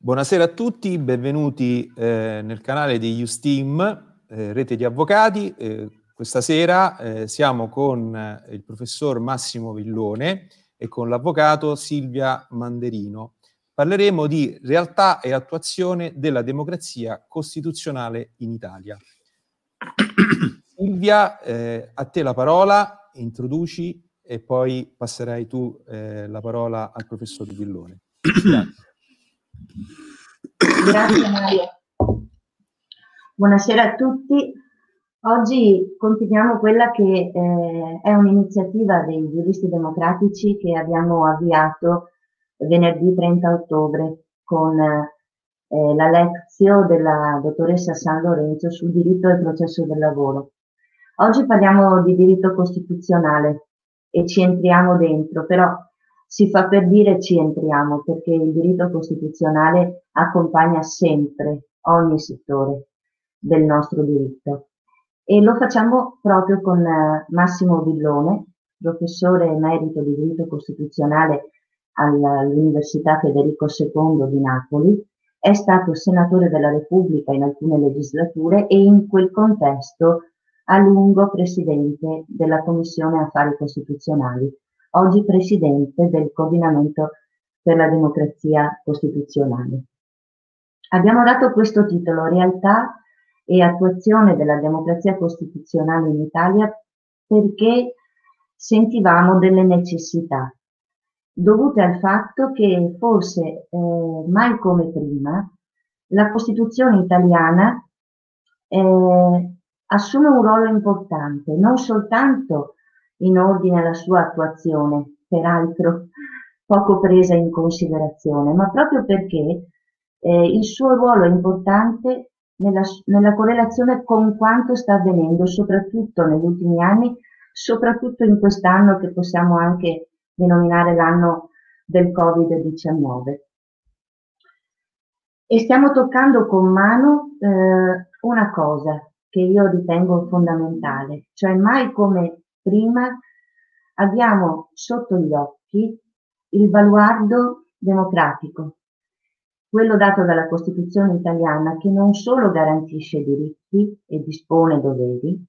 Buonasera a tutti, benvenuti eh, nel canale di Usteam, eh, rete di avvocati. Eh, questa sera eh, siamo con eh, il professor Massimo Villone e con l'avvocato Silvia Manderino. Parleremo di realtà e attuazione della democrazia costituzionale in Italia. Silvia, eh, a te la parola, introduci e poi passerai tu la parola al professor Villone. Grazie. Grazie Mario. Buonasera a tutti. Oggi continuiamo quella che eh, è un'iniziativa dei giuristi democratici che abbiamo avviato venerdì 30 ottobre con eh, la lezione della dottoressa San Lorenzo sul diritto al processo del lavoro. Oggi parliamo di diritto costituzionale e ci entriamo dentro, però si fa per dire ci entriamo, perché il diritto costituzionale accompagna sempre ogni settore del nostro diritto. E lo facciamo proprio con eh, Massimo Villone, professore emerito di diritto costituzionale all'Università Federico II di Napoli, è stato senatore della Repubblica in alcune legislature e in quel contesto a lungo presidente della Commissione Affari Costituzionali oggi presidente del Coordinamento per la Democrazia Costituzionale. Abbiamo dato questo titolo, Realtà e attuazione della democrazia costituzionale in Italia, perché sentivamo delle necessità dovute al fatto che forse eh, mai come prima la Costituzione italiana eh, assume un ruolo importante, non soltanto in ordine alla sua attuazione, peraltro poco presa in considerazione, ma proprio perché eh, il suo ruolo è importante nella, nella correlazione con quanto sta avvenendo, soprattutto negli ultimi anni, soprattutto in quest'anno che possiamo anche denominare l'anno del Covid-19. E stiamo toccando con mano eh, una cosa che io ritengo fondamentale, cioè mai come prima abbiamo sotto gli occhi il baluardo democratico, quello dato dalla Costituzione italiana che non solo garantisce diritti e dispone doveri,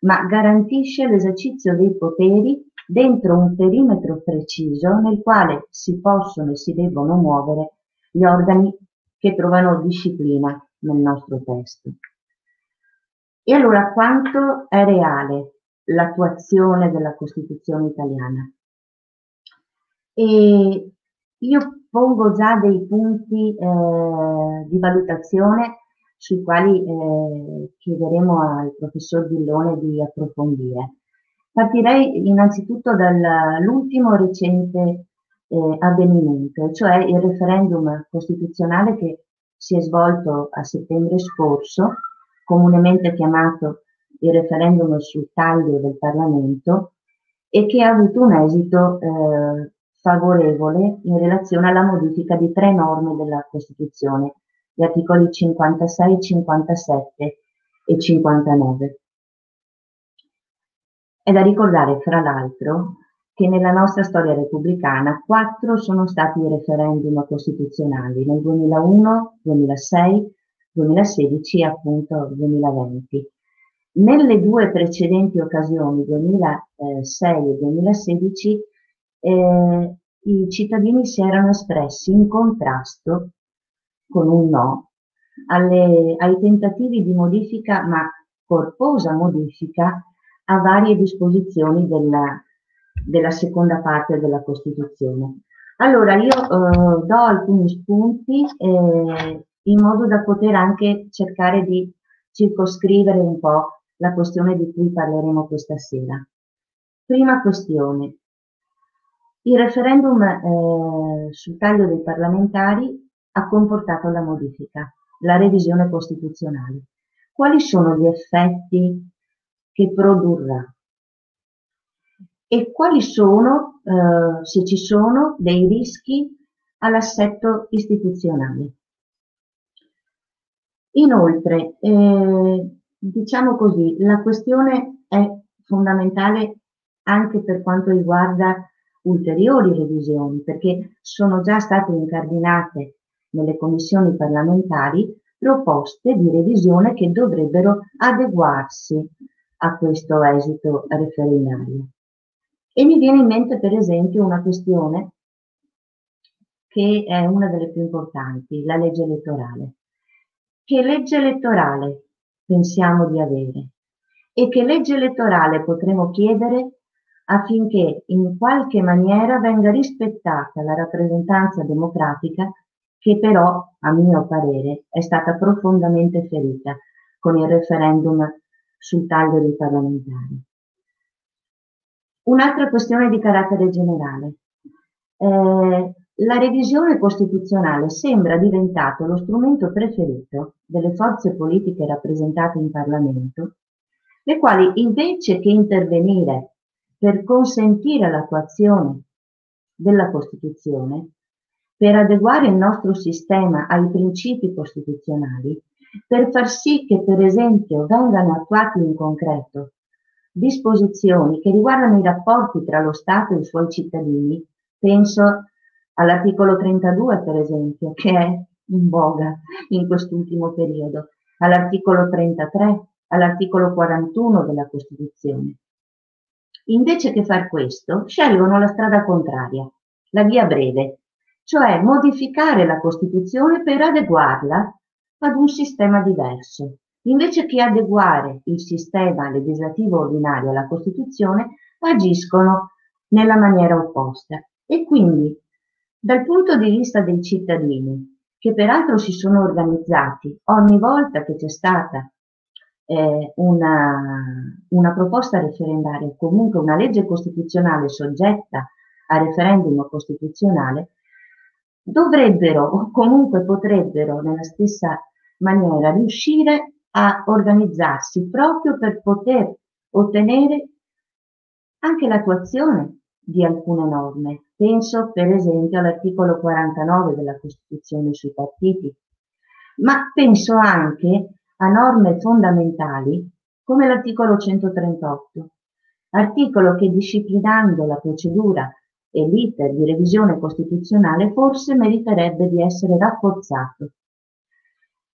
ma garantisce l'esercizio dei poteri dentro un perimetro preciso nel quale si possono e si debbono muovere gli organi che trovano disciplina nel nostro testo. E allora quanto è reale l'attuazione della Costituzione italiana. E io pongo già dei punti eh, di valutazione sui quali eh, chiederemo al professor Villone di approfondire. Partirei innanzitutto dall'ultimo recente eh, avvenimento, cioè il referendum costituzionale che si è svolto a settembre scorso, comunemente chiamato il referendum sul taglio del Parlamento e che ha avuto un esito eh, favorevole in relazione alla modifica di tre norme della Costituzione, gli articoli 56, 57 e 59. È da ricordare, fra l'altro, che nella nostra storia repubblicana quattro sono stati i referendum costituzionali nel 2001, 2006, 2016 e appunto 2020 nelle due precedenti occasioni, 2006 e 2016, eh, i cittadini si erano espressi in contrasto con un no alle, ai tentativi di modifica, ma corposa modifica, a varie disposizioni della, della seconda parte della Costituzione. Allora io eh, do alcuni spunti eh, in modo da poter anche cercare di circoscrivere un po' la questione di cui parleremo questa sera. Prima questione. Il referendum eh, sul taglio dei parlamentari ha comportato la modifica, la revisione costituzionale. Quali sono gli effetti che produrrà? E quali sono, eh, se ci sono, dei rischi all'assetto istituzionale? Inoltre, eh, Diciamo così, la questione è fondamentale anche per quanto riguarda ulteriori revisioni, perché sono già state incardinate nelle commissioni parlamentari proposte di revisione che dovrebbero adeguarsi a questo esito referendario. E mi viene in mente per esempio una questione che è una delle più importanti, la legge elettorale. Che legge elettorale pensiamo di avere e che legge elettorale potremo chiedere affinché in qualche maniera venga rispettata la rappresentanza democratica che però, a mio parere, è stata profondamente ferita con il referendum sul taglio dei parlamentari. Un'altra questione di carattere generale. Eh, la revisione costituzionale sembra diventato lo strumento preferito delle forze politiche rappresentate in Parlamento, le quali invece che intervenire per consentire l'attuazione della Costituzione, per adeguare il nostro sistema ai principi costituzionali, per far sì che per esempio vengano attuati in concreto disposizioni che riguardano i rapporti tra lo Stato e i suoi cittadini, penso all'articolo 32 per esempio, che è in voga in quest'ultimo periodo, all'articolo 33, all'articolo 41 della Costituzione. Invece che far questo, scelgono la strada contraria, la via breve, cioè modificare la Costituzione per adeguarla ad un sistema diverso. Invece che adeguare il sistema legislativo ordinario alla Costituzione, agiscono nella maniera opposta. E quindi dal punto di vista dei cittadini, che peraltro si sono organizzati ogni volta che c'è stata eh, una, una proposta referendaria, comunque una legge costituzionale soggetta a referendum costituzionale, dovrebbero o comunque potrebbero nella stessa maniera riuscire a organizzarsi proprio per poter ottenere anche l'attuazione di alcune norme. Penso per esempio all'articolo 49 della Costituzione sui partiti, ma penso anche a norme fondamentali come l'articolo 138, articolo che disciplinando la procedura e l'iter di revisione costituzionale forse meriterebbe di essere rafforzato,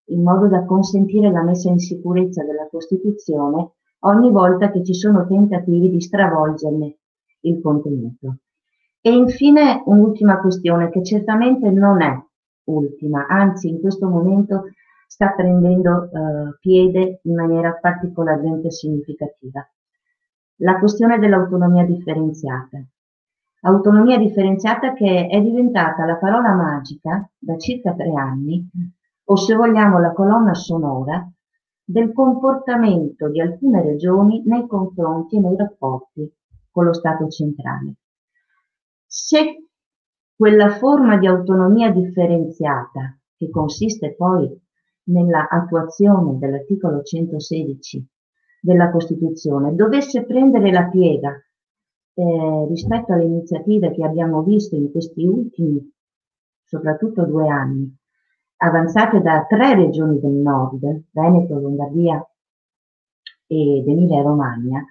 in modo da consentire la messa in sicurezza della Costituzione ogni volta che ci sono tentativi di stravolgerne il contenuto. E infine un'ultima questione che certamente non è ultima, anzi in questo momento sta prendendo eh, piede in maniera particolarmente significativa. La questione dell'autonomia differenziata. Autonomia differenziata che è diventata la parola magica da circa tre anni, o se vogliamo la colonna sonora, del comportamento di alcune regioni nei confronti e nei rapporti con lo Stato centrale. Se quella forma di autonomia differenziata, che consiste poi nella attuazione dell'articolo 116 della Costituzione, dovesse prendere la piega eh, rispetto alle iniziative che abbiamo visto in questi ultimi, soprattutto due anni, avanzate da tre regioni del nord, Veneto, Lombardia ed Emilia Romagna,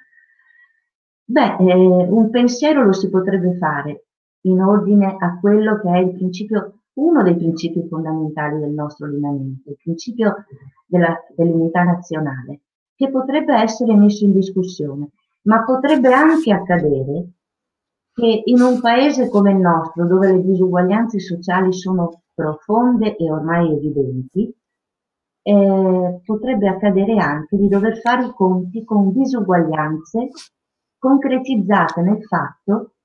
Beh, eh, un pensiero lo si potrebbe fare in ordine a quello che è il principio, uno dei principi fondamentali del nostro ordinamento, il principio della, dell'unità nazionale, che potrebbe essere messo in discussione, ma potrebbe anche accadere che in un paese come il nostro, dove le disuguaglianze sociali sono profonde e ormai evidenti, eh, potrebbe accadere anche di dover fare i conti con disuguaglianze concretizzate nel fatto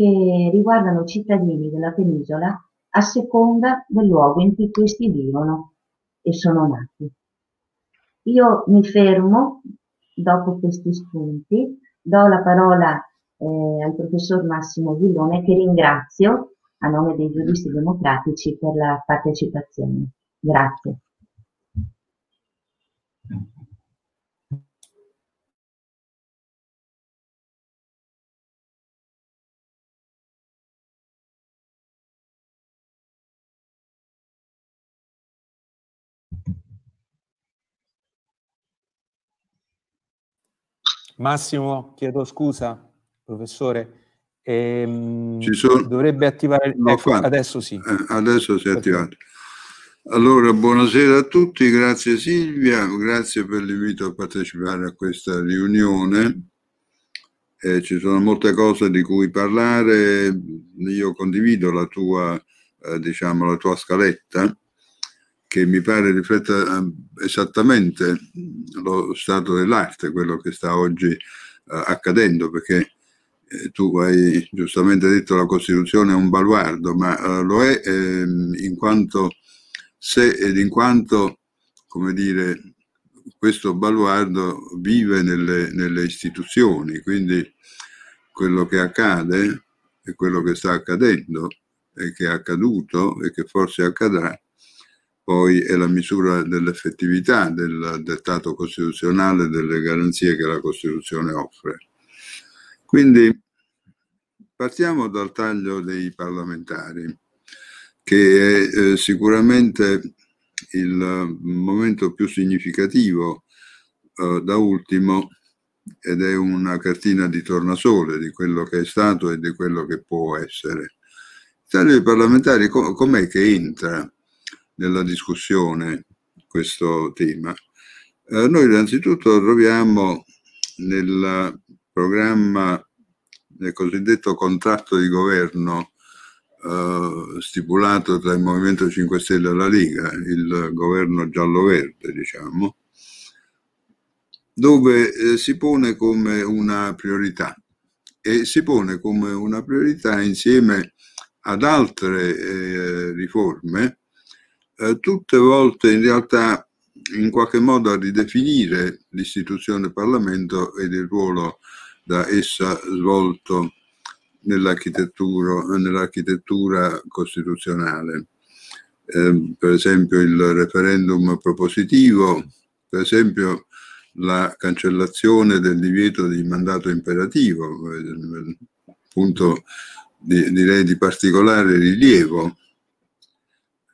che riguardano cittadini della penisola a seconda del luogo in cui questi vivono e sono nati. Io mi fermo dopo questi spunti, do la parola eh, al professor Massimo Villone che ringrazio a nome dei giuristi democratici per la partecipazione. Grazie. Massimo, chiedo scusa, professore. Ehm, sono... Dovrebbe attivare... No, ecco, adesso sì. Eh, adesso si è attivato. Allora, buonasera a tutti, grazie Silvia, grazie per l'invito a partecipare a questa riunione. Eh, ci sono molte cose di cui parlare, io condivido la tua, eh, diciamo, la tua scaletta che mi pare rifletta eh, esattamente lo stato dell'arte, quello che sta oggi eh, accadendo, perché eh, tu hai giustamente detto la Costituzione è un baluardo, ma eh, lo è ehm, in quanto se ed in quanto, come dire, questo baluardo vive nelle, nelle istituzioni, quindi quello che accade e quello che sta accadendo e che è accaduto e che forse accadrà, poi è la misura dell'effettività del dettato costituzionale delle garanzie che la Costituzione offre. Quindi partiamo dal taglio dei parlamentari che è eh, sicuramente il momento più significativo eh, da ultimo ed è una cartina di tornasole di quello che è stato e di quello che può essere. Il taglio dei parlamentari com- com'è che entra nella discussione questo tema? Eh, noi innanzitutto troviamo nel programma, nel cosiddetto contratto di governo uh, stipulato tra il Movimento 5 Stelle e la Lega, il governo giallo-verde, diciamo, dove eh, si pone come una priorità e si pone come una priorità insieme ad altre eh, riforme, eh, tutte volte in realtà in qualche modo a ridefinire l'istituzione Parlamento ed il ruolo da essa svolto nell'architettura, nell'architettura costituzionale. Eh, per esempio il referendum propositivo, per esempio la cancellazione del divieto di mandato imperativo, eh, punto di, direi di particolare rilievo,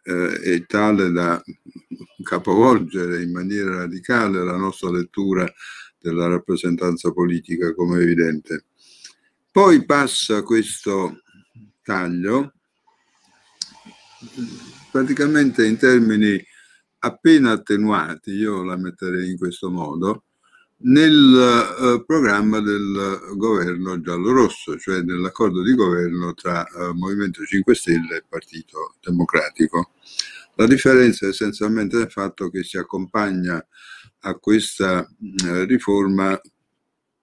eh, è tale da capovolgere in maniera radicale la nostra lettura della rappresentanza politica, come evidente. Poi passa questo taglio praticamente in termini appena attenuati, io la metterei in questo modo, nel uh, programma del governo giallo-rosso, cioè nell'accordo di governo tra uh, Movimento 5 Stelle e Partito Democratico. La differenza è essenzialmente nel fatto che si accompagna a questa uh, riforma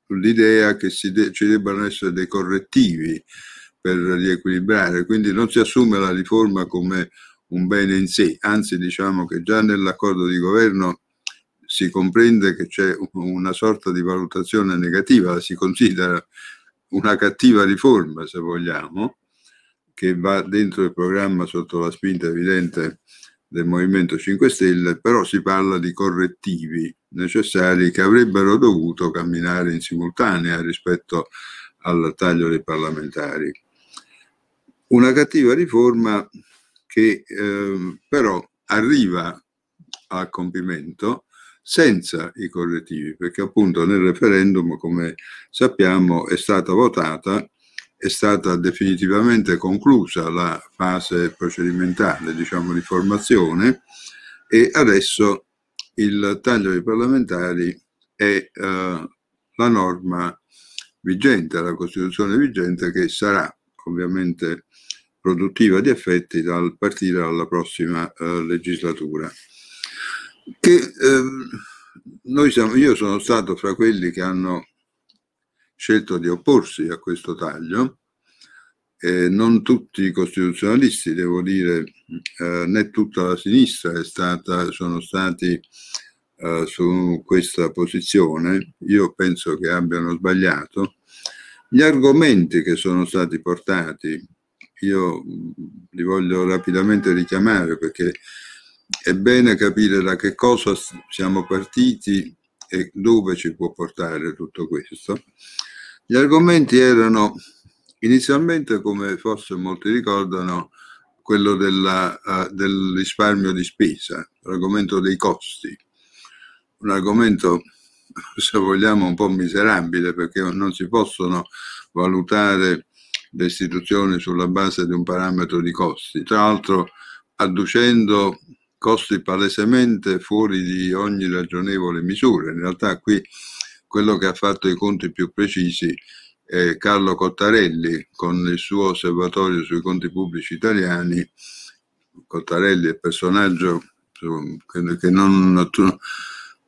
l'idea che de- ci debbano essere dei correttivi per riequilibrare, quindi non si assume la riforma come un bene in sé, anzi diciamo che già nell'accordo di governo si comprende che c'è una sorta di valutazione negativa, si considera una cattiva riforma se vogliamo, che va dentro il programma sotto la spinta evidente del Movimento 5 Stelle, però si parla di correttivi necessari che avrebbero dovuto camminare in simultanea rispetto al taglio dei parlamentari. Una cattiva riforma che eh, però arriva a compimento senza i correttivi, perché appunto nel referendum, come sappiamo, è stata votata, è stata definitivamente conclusa la fase procedimentale, diciamo, di formazione e adesso il taglio dei parlamentari è uh, la norma vigente, la Costituzione vigente che sarà ovviamente produttiva di effetti dal partire dalla prossima uh, legislatura. Che, uh, noi siamo, io sono stato fra quelli che hanno scelto di opporsi a questo taglio eh, non tutti i costituzionalisti, devo dire, eh, né tutta la sinistra stata, sono stati eh, su questa posizione. Io penso che abbiano sbagliato. Gli argomenti che sono stati portati, io li voglio rapidamente richiamare perché è bene capire da che cosa siamo partiti e dove ci può portare tutto questo. Gli argomenti erano Inizialmente, come forse molti ricordano, quello della, uh, del risparmio di spesa, l'argomento dei costi, un argomento, se vogliamo, un po' miserabile perché non si possono valutare le istituzioni sulla base di un parametro di costi, tra l'altro adducendo costi palesemente fuori di ogni ragionevole misura. In realtà qui quello che ha fatto i conti più precisi è Carlo Cottarelli con il suo osservatorio sui conti pubblici italiani. Cottarelli è personaggio che non,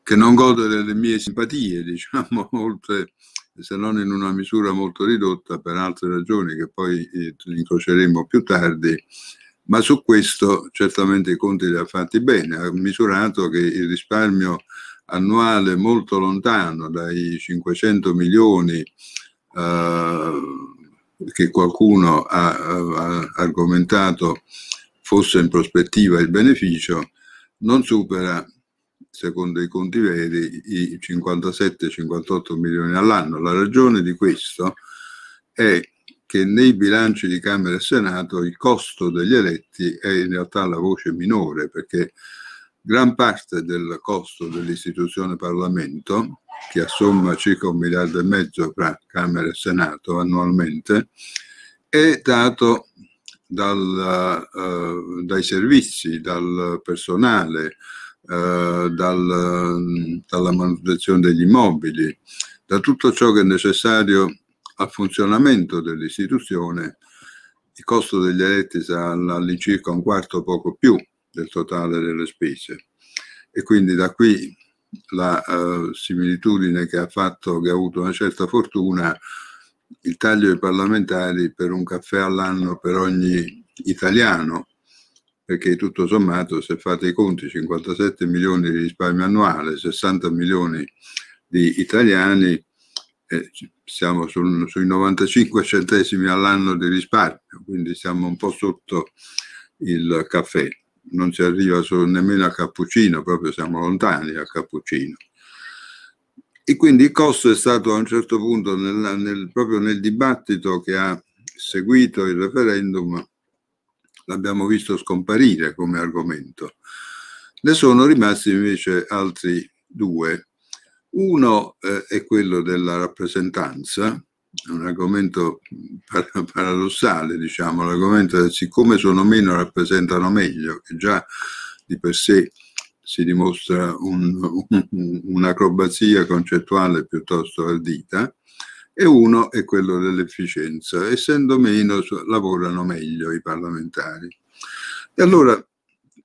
che non gode delle mie simpatie, diciamo, oltre se non in una misura molto ridotta per altre ragioni che poi eh, incroceremo più tardi, ma su questo certamente i conti li ha fatti bene, ha misurato che il risparmio annuale molto lontano dai 500 milioni eh, che qualcuno ha, ha argomentato fosse in prospettiva il beneficio, non supera secondo i conti veri, i 57-58 milioni all'anno. La ragione di questo è che nei bilanci di Camera e Senato il costo degli eletti è in realtà la voce minore, perché gran parte del costo dell'istituzione Parlamento, che assomma circa un miliardo e mezzo fra Camera e Senato annualmente, è dato dal, uh, dai servizi, dal personale, uh, dal, dalla manutenzione degli immobili, da tutto ciò che è necessario al funzionamento dell'istituzione. Il costo degli eletti sarà all'incirca un quarto poco più del totale delle spese. E quindi da qui la uh, similitudine che ha fatto, che ha avuto una certa fortuna, il taglio dei parlamentari per un caffè all'anno per ogni italiano, perché tutto sommato se fate i conti 57 milioni di risparmio annuale, 60 milioni di italiani, eh, siamo sul, sui 95 centesimi all'anno di risparmio, quindi siamo un po' sotto il caffè non si arriva solo, nemmeno a cappuccino, proprio siamo lontani a cappuccino. E quindi il costo è stato a un certo punto, nel, nel, proprio nel dibattito che ha seguito il referendum, l'abbiamo visto scomparire come argomento. Ne sono rimasti invece altri due. Uno eh, è quello della rappresentanza, un argomento paradossale, diciamo, l'argomento è siccome sono meno rappresentano meglio, che già di per sé si dimostra un, un, un'acrobazia concettuale piuttosto ardita, e uno è quello dell'efficienza. Essendo meno lavorano meglio i parlamentari. E allora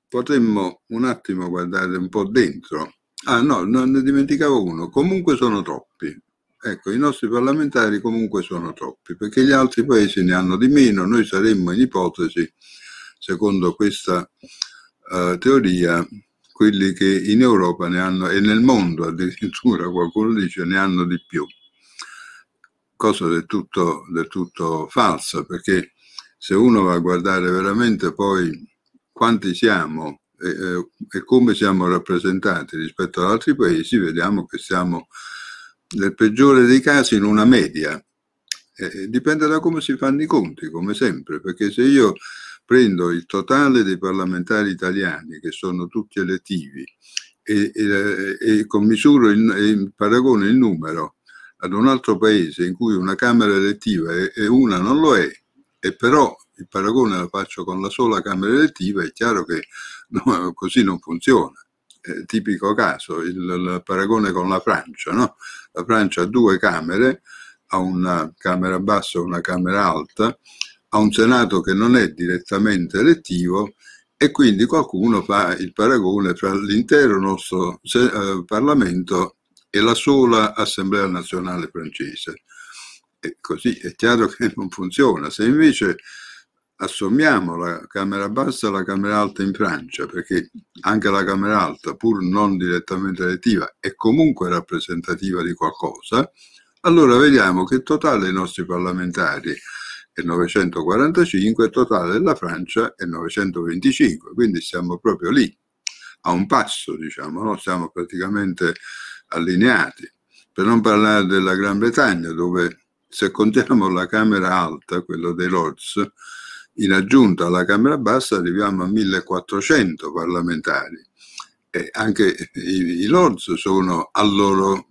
potremmo un attimo guardare un po' dentro. Ah no, non ne dimenticavo uno, comunque sono troppi. Ecco, i nostri parlamentari comunque sono troppi, perché gli altri paesi ne hanno di meno, noi saremmo in ipotesi, secondo questa uh, teoria, quelli che in Europa ne hanno, e nel mondo addirittura qualcuno dice ne hanno di più. Cosa del tutto, del tutto falsa, perché se uno va a guardare veramente poi quanti siamo e, e come siamo rappresentati rispetto ad altri paesi, vediamo che siamo nel peggiore dei casi in una media. Eh, dipende da come si fanno i conti, come sempre, perché se io prendo il totale dei parlamentari italiani, che sono tutti elettivi, e, e, e commisuro il, in paragone il numero ad un altro paese in cui una Camera elettiva e, e una non lo è, e però il paragone lo faccio con la sola Camera elettiva, è chiaro che no, così non funziona eh, tipico caso, il, il, paragone con la Francia. No? La Francia ha due camere, ha una camera bassa e una camera alta, ha un Senato che non è direttamente elettivo e quindi qualcuno fa il paragone tra l'intero nostro eh, Parlamento e la sola Assemblea nazionale francese. E così è chiaro che non funziona. Se invece assommiamo la Camera bassa alla Camera alta in Francia, perché anche la Camera alta, pur non direttamente elettiva, è comunque rappresentativa di qualcosa, allora vediamo che totale dei nostri parlamentari è 945, il totale della Francia è 925, quindi siamo proprio lì, a un passo, diciamo, no? siamo praticamente allineati. Per non parlare della Gran Bretagna, dove se contiamo la Camera alta, quello dei Lords, in aggiunta alla Camera Bassa arriviamo a 1400 parlamentari e anche i, i Lords sono al loro,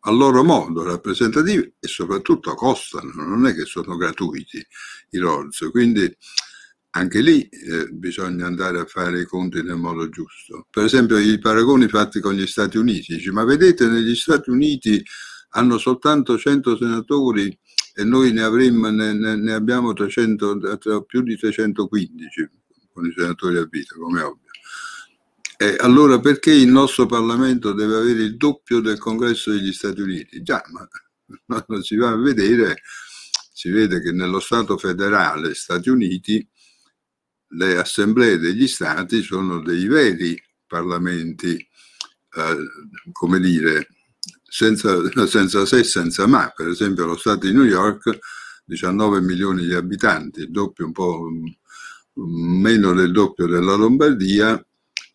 al loro modo rappresentativi e soprattutto costano, non è che sono gratuiti i Lords, quindi anche lì eh, bisogna andare a fare i conti nel modo giusto. Per esempio i paragoni fatti con gli Stati Uniti, dice, ma vedete negli Stati Uniti hanno soltanto 100 senatori e noi ne, avremmo, ne, ne abbiamo 300, più di 315 con i senatori a vita, come ovvio. E allora perché il nostro Parlamento deve avere il doppio del congresso degli Stati Uniti? Già, ma quando si va a vedere, si vede che nello Stato federale Stati Uniti le assemblee degli stati sono dei veri parlamenti, eh, come dire, senza, senza se e senza ma. Per esempio lo Stato di New York, 19 milioni di abitanti, doppio, un po' meno del doppio della Lombardia,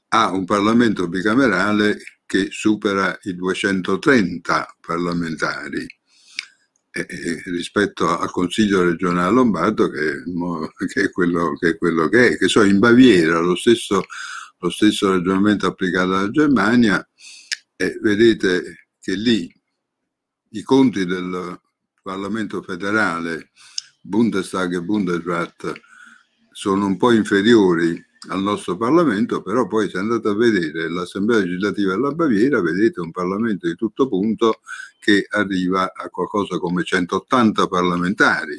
ha un Parlamento bicamerale che supera i 230 parlamentari eh, rispetto al Consiglio regionale lombardo che, che, è quello, che, è quello, che è, che so in Baviera lo stesso, lo stesso ragionamento applicato alla Germania e vedete che lì i conti del Parlamento federale, Bundestag e Bundesrat, sono un po' inferiori al nostro Parlamento, però poi se andate a vedere l'Assemblea legislativa della Baviera, vedete un Parlamento di tutto punto che arriva a qualcosa come 180 parlamentari.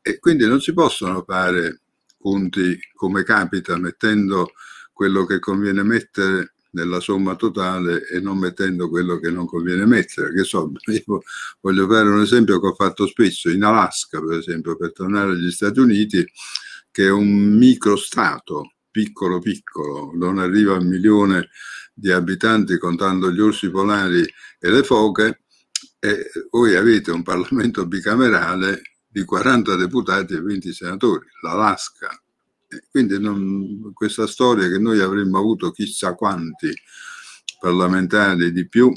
E quindi non si possono fare conti come capita, mettendo quello che conviene mettere nella somma totale e non mettendo quello che non conviene mettere. Che so, io voglio fare un esempio che ho fatto spesso, in Alaska per esempio, per tornare agli Stati Uniti, che è un microstato, piccolo piccolo, non arriva a un milione di abitanti contando gli orsi polari e le foche, e voi avete un Parlamento bicamerale di 40 deputati e 20 senatori, l'Alaska. Quindi non, questa storia che noi avremmo avuto chissà quanti parlamentari di più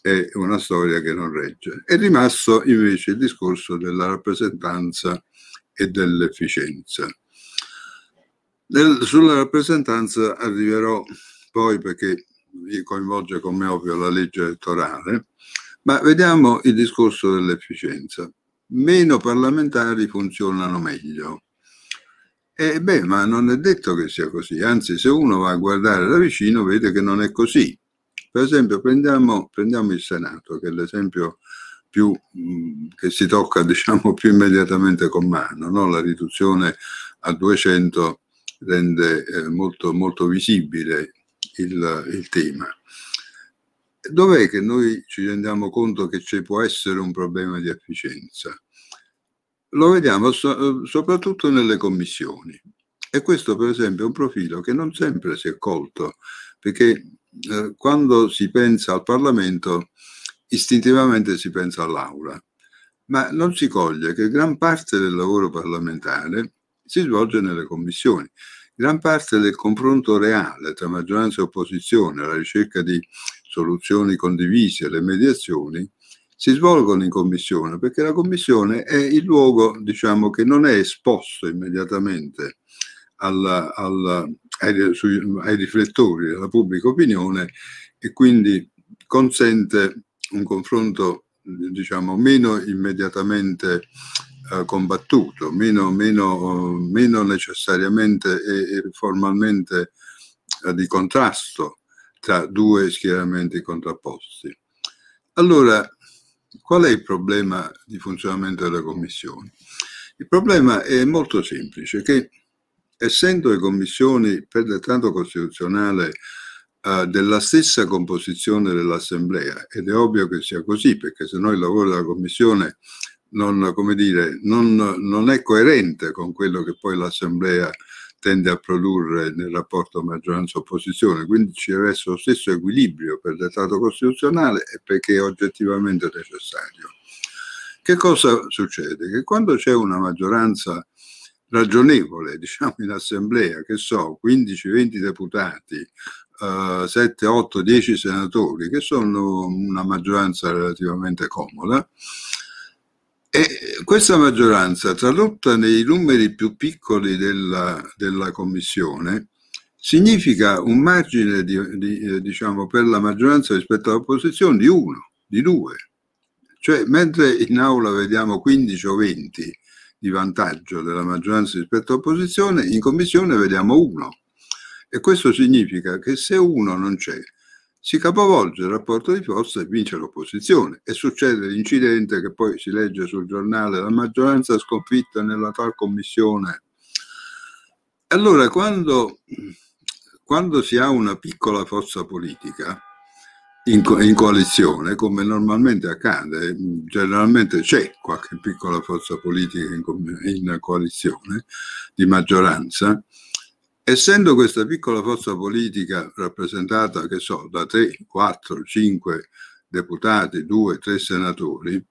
è una storia che non regge. È rimasto invece il discorso della rappresentanza e dell'efficienza. Nel, sulla rappresentanza arriverò poi perché coinvolge come ovvio la legge elettorale, ma vediamo il discorso dell'efficienza. Meno parlamentari funzionano meglio. E beh, ma non è detto che sia così, anzi se uno va a guardare da vicino vede che non è così. Per esempio prendiamo, prendiamo il Senato, che è l'esempio più, che si tocca diciamo più immediatamente con mano, no? la riduzione a 200 rende eh, molto, molto visibile il, il tema. Dov'è che noi ci rendiamo conto che ci può essere un problema di efficienza? Lo vediamo so, soprattutto nelle commissioni. E questo per esempio è un profilo che non sempre si è colto, perché eh, quando si pensa al Parlamento istintivamente si pensa all'aula, ma non si coglie che gran parte del lavoro parlamentare si svolge nelle commissioni. Gran parte del confronto reale tra maggioranza e opposizione, la ricerca di soluzioni condivise, le mediazioni, si svolgono in commissione perché la commissione è il luogo diciamo, che non è esposto immediatamente alla, alla, ai, sui, ai riflettori della pubblica opinione e quindi consente un confronto diciamo, meno immediatamente eh, combattuto, meno, meno, meno necessariamente e, e formalmente eh, di contrasto tra due schieramenti contrapposti. Allora, qual è il problema di funzionamento delle commissioni? Il problema è molto semplice, che essendo le commissioni per dettato costituzionale eh, della stessa composizione dell'Assemblea, ed è ovvio che sia così, perché se no il lavoro della commissione non, dire, non, non è coerente con quello che poi l'Assemblea tende a produrre nel rapporto maggioranza-opposizione, quindi ci deve essere lo stesso equilibrio per il dettato costituzionale e perché è oggettivamente necessario. Che cosa succede? Che quando c'è una maggioranza ragionevole, diciamo in assemblea, che so, 15-20 deputati, uh, 7, 8, 10 senatori, che sono una maggioranza relativamente comoda, e questa maggioranza, tradotta nei numeri più piccoli della, della Commissione, significa un margine di, di, eh, diciamo, per la maggioranza rispetto all'opposizione di uno, di due. Cioè, mentre in aula vediamo 15 o 20 di vantaggio della maggioranza rispetto all'opposizione, in commissione vediamo uno. E questo significa che se uno non c'è, si capovolge il rapporto di forza e vince l'opposizione. E succede l'incidente che poi si legge sul giornale, la maggioranza sconfitta nella tal commissione. Allora, quando, quando si ha una piccola forza politica, in, in, coalizione, come normalmente accade, generalmente c'è qualche piccola forza politica in, in coalizione di maggioranza, essendo questa piccola forza politica rappresentata, che so, da 3, 4, 5 deputati, 2, 3 senatori,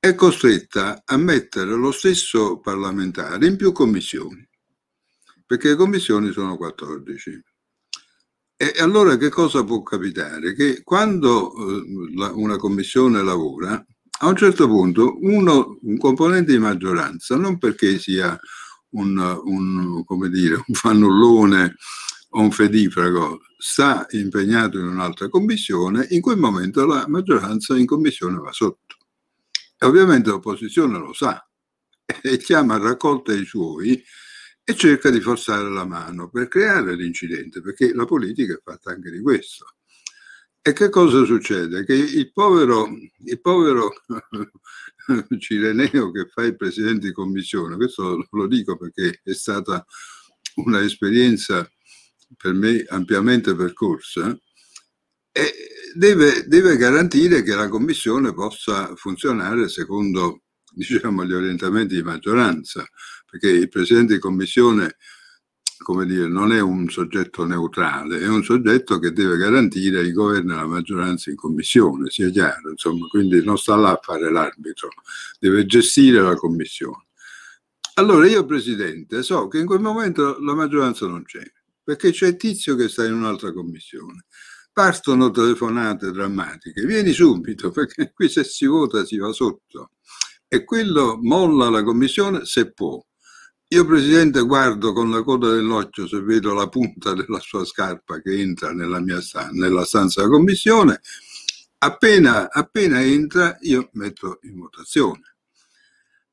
è costretta a mettere lo stesso parlamentare in più commissioni, perché le commissioni sono 14. E allora che cosa può capitare? Che quando eh, una commissione lavora, a un certo punto uno, un componente di maggioranza, non perché sia un, un, come dire, un fannullone o un fedifrago, sta impegnato in un'altra commissione, in quel momento la maggioranza in commissione va sotto. E ovviamente l'opposizione lo sa e chiama a raccolta i suoi e cerca di forzare la mano per creare l'incidente, perché la politica è fatta anche di questo. E che cosa succede? Che il povero, il povero Cireneo che fa il presidente di commissione, questo lo dico perché è stata un'esperienza per me ampiamente percorsa, e deve, deve garantire che la commissione possa funzionare secondo diciamo, gli orientamenti di maggioranza perché il Presidente di Commissione come dire, non è un soggetto neutrale, è un soggetto che deve garantire il governo e la maggioranza in commissione, sia chiaro, insomma, quindi non sta là a fare l'arbitro, deve gestire la commissione. Allora io Presidente so che in quel momento la maggioranza non c'è, perché c'è Tizio che sta in un'altra commissione. Partono telefonate drammatiche, vieni subito, perché qui se si vota si va sotto. E quello molla la commissione se può io, Presidente, guardo con la coda dell'occhio se vedo la punta della sua scarpa che entra nella mia stanza, nella stanza della commissione. Appena, appena entra, io metto in votazione.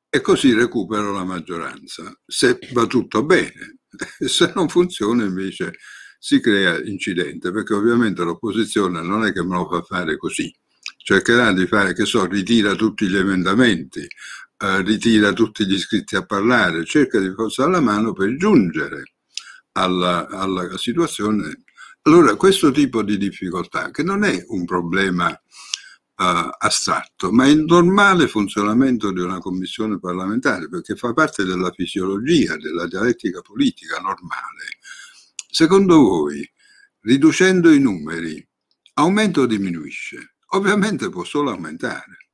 E così recupero la maggioranza, se va tutto bene. Se non funziona, invece, si crea incidente, perché ovviamente l'opposizione non è che me lo fa fare così cercherà di fare, che so, ritira tutti gli emendamenti, eh, ritira tutti gli iscritti a parlare, cerca di forzare la mano per giungere alla, alla situazione. Allora, questo tipo di difficoltà, che non è un problema uh, astratto, ma è il normale funzionamento di una commissione parlamentare, perché fa parte della fisiologia, della dialettica politica normale. Secondo voi, riducendo i numeri, aumenta o diminuisce? Ovviamente può solo aumentare.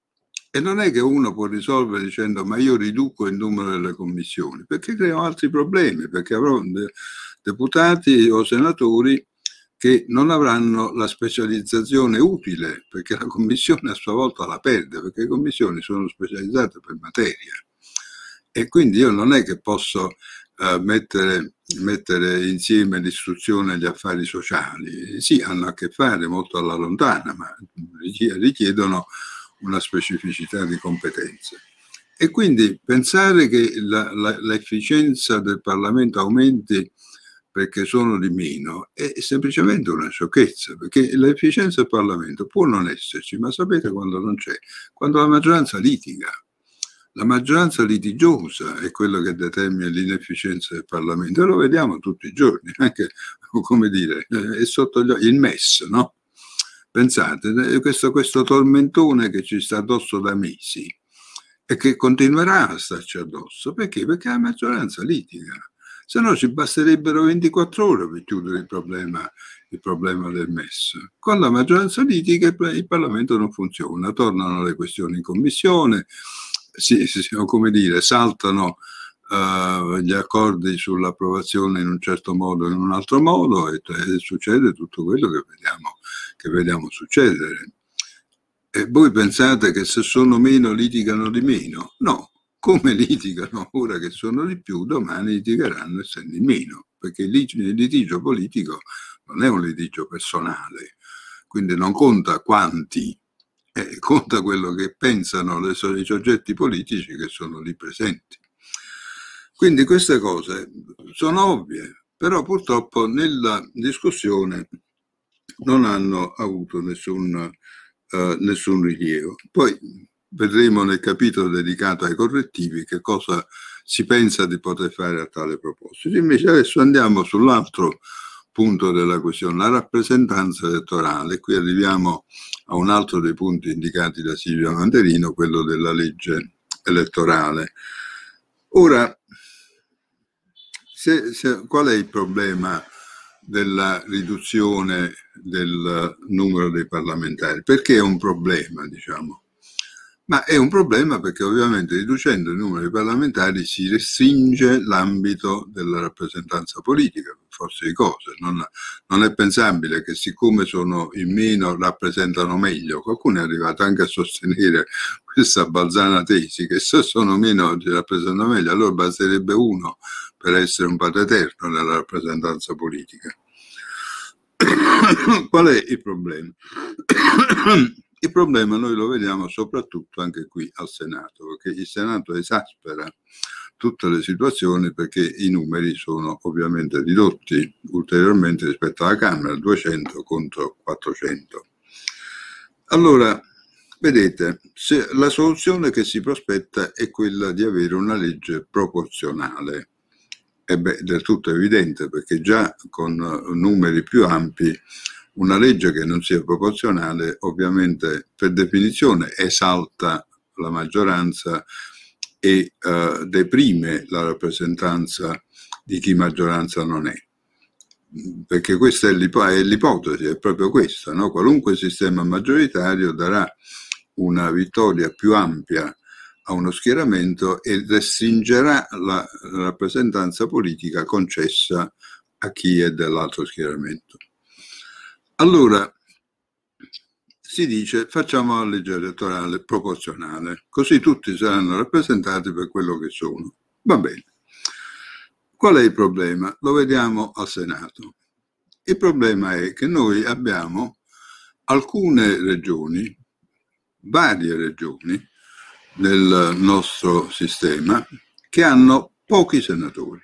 E non è che uno può risolvere dicendo ma io riduco il numero delle commissioni, perché creo altri problemi, perché avrò de- deputati o senatori che non avranno la specializzazione utile, perché la commissione a sua volta la perde, perché le commissioni sono specializzate per materia. E quindi io non è che posso uh, mettere, mettere, insieme l'istruzione e gli affari sociali. Sì, hanno a che fare molto alla lontana, ma richiedono una specificità di competenze. E quindi pensare che la, la, l'efficienza del Parlamento aumenti perché sono di meno è semplicemente una sciocchezza, perché l'efficienza del Parlamento può non esserci, ma sapete quando non c'è? Quando la maggioranza litiga. La maggioranza litigiosa è quello che determina l'inefficienza del Parlamento e lo vediamo tutti i giorni, anche come dire, è sotto gli occhi il MES, no? Pensate, eh, questo, questo tormentone che ci sta addosso da mesi e che continuerà a starci addosso, perché? Perché la maggioranza litiga, se no ci basterebbero 24 ore per chiudere il problema, il problema del MES. Con la maggioranza litiga il Parlamento non funziona, tornano le questioni in commissione, si, si, come dire, saltano uh, gli accordi sull'approvazione in un certo modo o in un altro modo e, e succede tutto quello che vediamo che vediamo succedere. E voi pensate che se sono meno litigano di meno? No, come litigano ora che sono di più, domani litigheranno essendo di meno, perché il litigio politico non è un litigio personale, quindi non conta quanti eh, conta quello che pensano i soggetti politici che sono lì presenti. Quindi queste cose sono ovvie, però purtroppo nella discussione non hanno avuto nessun, uh, nessun rilievo. Poi vedremo nel capitolo dedicato ai correttivi che cosa si pensa di poter fare a tale proposito. Invece adesso andiamo sull'altro punto della questione, la rappresentanza elettorale. Qui arriviamo a un altro dei punti indicati da Silvia Manderino, quello della legge elettorale. Ora, se, se, qual è il problema della riduzione del numero dei parlamentari? Perché è un problema, diciamo? Ma è un problema perché ovviamente riducendo il numero di parlamentari si restringe l'ambito della rappresentanza politica, forse di cose. Non, non, è pensabile che siccome sono in meno rappresentano meglio. Qualcuno è arrivato anche a sostenere questa balzana tesi che se sono meno rappresentano meglio, allora basterebbe uno per essere un padre eterno nella rappresentanza politica. Qual è il problema? Il problema noi lo vediamo soprattutto anche qui al Senato, perché il Senato esaspera tutte le situazioni perché i numeri sono ovviamente ridotti ulteriormente rispetto alla Camera, 200 contro 400. Allora, vedete, la soluzione che si prospetta è quella di avere una legge proporzionale. Beh, del tutto evidente perché già con numeri più ampi una legge che non sia proporzionale ovviamente per definizione esalta la maggioranza e uh, deprime la rappresentanza di chi maggioranza non è. Perché questa è, l'ip- è l'ipotesi, è proprio questa, no? qualunque sistema maggioritario darà una vittoria più ampia a uno schieramento e restringerà la rappresentanza politica concessa a chi è dell'altro schieramento. Allora si dice facciamo la legge elettorale proporzionale, così tutti saranno rappresentati per quello che sono. Va bene. Qual è il problema? Lo vediamo al Senato. Il problema è che noi abbiamo alcune regioni, varie regioni nel nostro sistema, che hanno pochi senatori.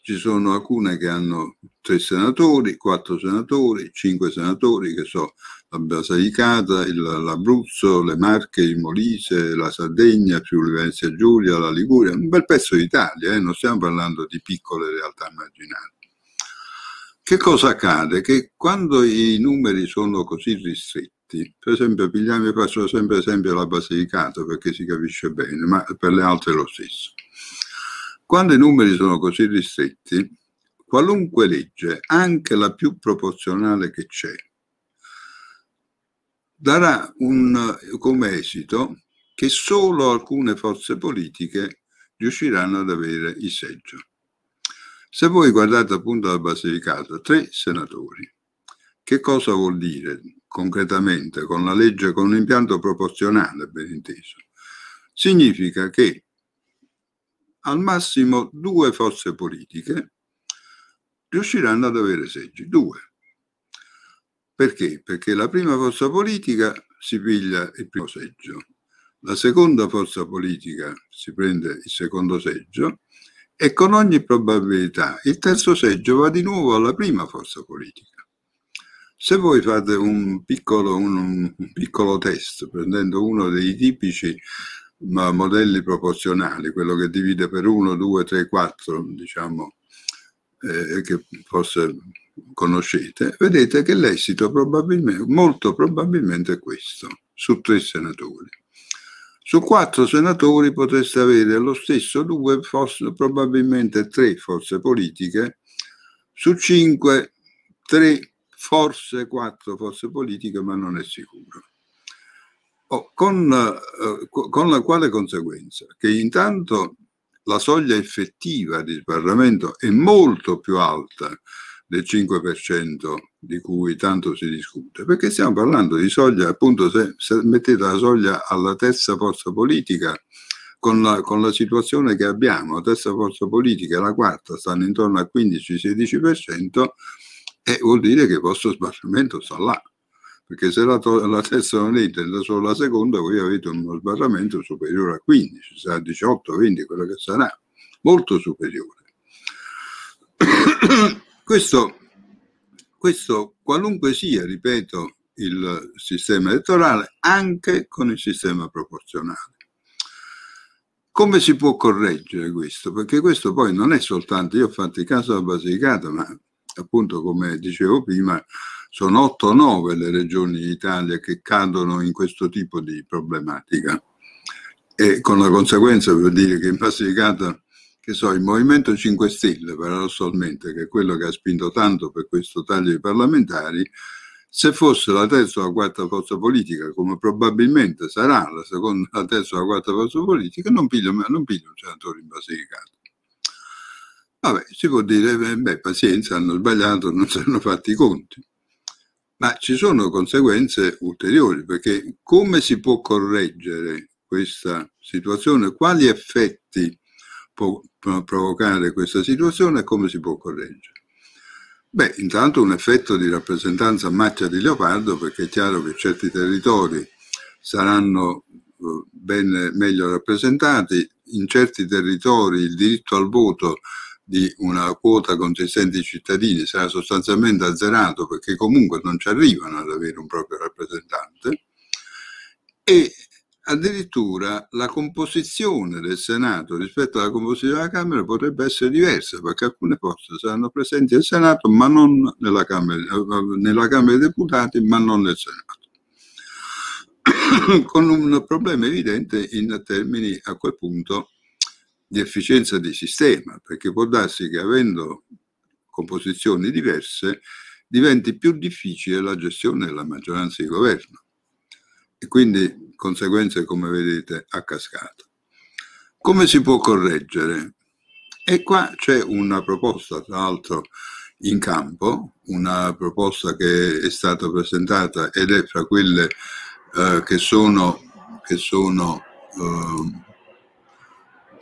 Ci sono alcune che hanno tre senatori, quattro senatori, cinque senatori, che so, la Basilicata, il, l'Abruzzo, le Marche, il Molise, la Sardegna, Friuli Venezia Giulia, la Liguria, un bel pezzo d'Italia, eh? non stiamo parlando di piccole realtà marginali. Che cosa accade? Che quando i numeri sono così ristretti, per esempio, pigliamo, faccio sempre esempio la Basilicata perché si capisce bene, ma per le altre è lo stesso. Quando i numeri sono così ristretti, qualunque legge, anche la più proporzionale che c'è, darà un, come esito che solo alcune forze politiche riusciranno ad avere il seggio. Se voi guardate appunto la Basilicata, tre senatori, che cosa vuol dire concretamente con la legge, con un impianto proporzionale, ben inteso? Significa che al massimo due forze politiche riusciranno ad avere seggi, due. Perché? Perché la prima forza politica si piglia il primo seggio, la seconda forza politica si prende il secondo seggio e con ogni probabilità il terzo seggio va di nuovo alla prima forza politica. Se voi fate un piccolo, un, un piccolo test prendendo uno dei tipici ma modelli proporzionali, quello che divide per 1, 2, 3, 4, diciamo, eh, che forse conoscete, vedete che l'esito probabilmente, molto probabilmente è questo, su tre senatori. Su quattro senatori potreste avere lo stesso due, forse, probabilmente tre forze politiche, su cinque, tre, forse quattro forze politiche, ma non è sicuro. Oh, con, eh, con la quale conseguenza? Che intanto la soglia effettiva di sbarramento è molto più alta del 5% di cui tanto si discute, perché stiamo parlando di soglia, appunto, se, se mettete la soglia alla terza forza politica, con la, con la, situazione che abbiamo, la terza forza politica e la quarta stanno intorno al 15-16%, e vuol dire che il vostro sbarramento sta là perché se la, to- la terza non entra solo la seconda, voi avete uno sbarramento superiore a 15, sarà 18, 20, quello che sarà, molto superiore. questo, questo, qualunque sia, ripeto, il sistema elettorale, anche con il sistema proporzionale. Come si può correggere questo? Perché questo poi non è soltanto, io ho fatto il caso della Basilicata, ma appunto come dicevo prima, sono 8 o 9 le regioni d'Italia che cadono in questo tipo di problematica. E con la conseguenza, per dire che in Basilicata, che so, il Movimento 5 Stelle, paradossalmente, che è quello che ha spinto tanto per questo taglio di parlamentari, se fosse la terza o la quarta forza politica, come probabilmente sarà la seconda, la terza o la quarta forza politica, non piglio un senatore in Basilicata. Vabbè, si può dire, beh, pazienza, hanno sbagliato, non si hanno fatti i conti. Ma ci sono conseguenze ulteriori, perché come si può correggere questa situazione? Quali effetti può provocare questa situazione e come si può correggere? Beh, intanto un effetto di rappresentanza a macchia di leopardo, perché è chiaro che certi territori saranno eh, ben, meglio rappresentati, in certi territori il diritto al voto di una quota consistente di cittadini sarà sostanzialmente azzerato perché comunque non ci arrivano ad avere un proprio rappresentante. E addirittura la composizione del Senato rispetto alla composizione della Camera potrebbe essere diversa perché alcune forze saranno presenti al Senato ma non nella Camera, nella Camera dei Deputati ma non nel Senato. Con un problema evidente in termini a quel punto di efficienza di sistema perché può darsi che avendo composizioni diverse diventi più difficile la gestione della maggioranza di governo e quindi conseguenze come vedete a cascata. Come si può correggere? E qua c'è una proposta, tra l'altro in campo, una proposta che è stata presentata ed è fra quelle eh, che sono, che, sono, eh,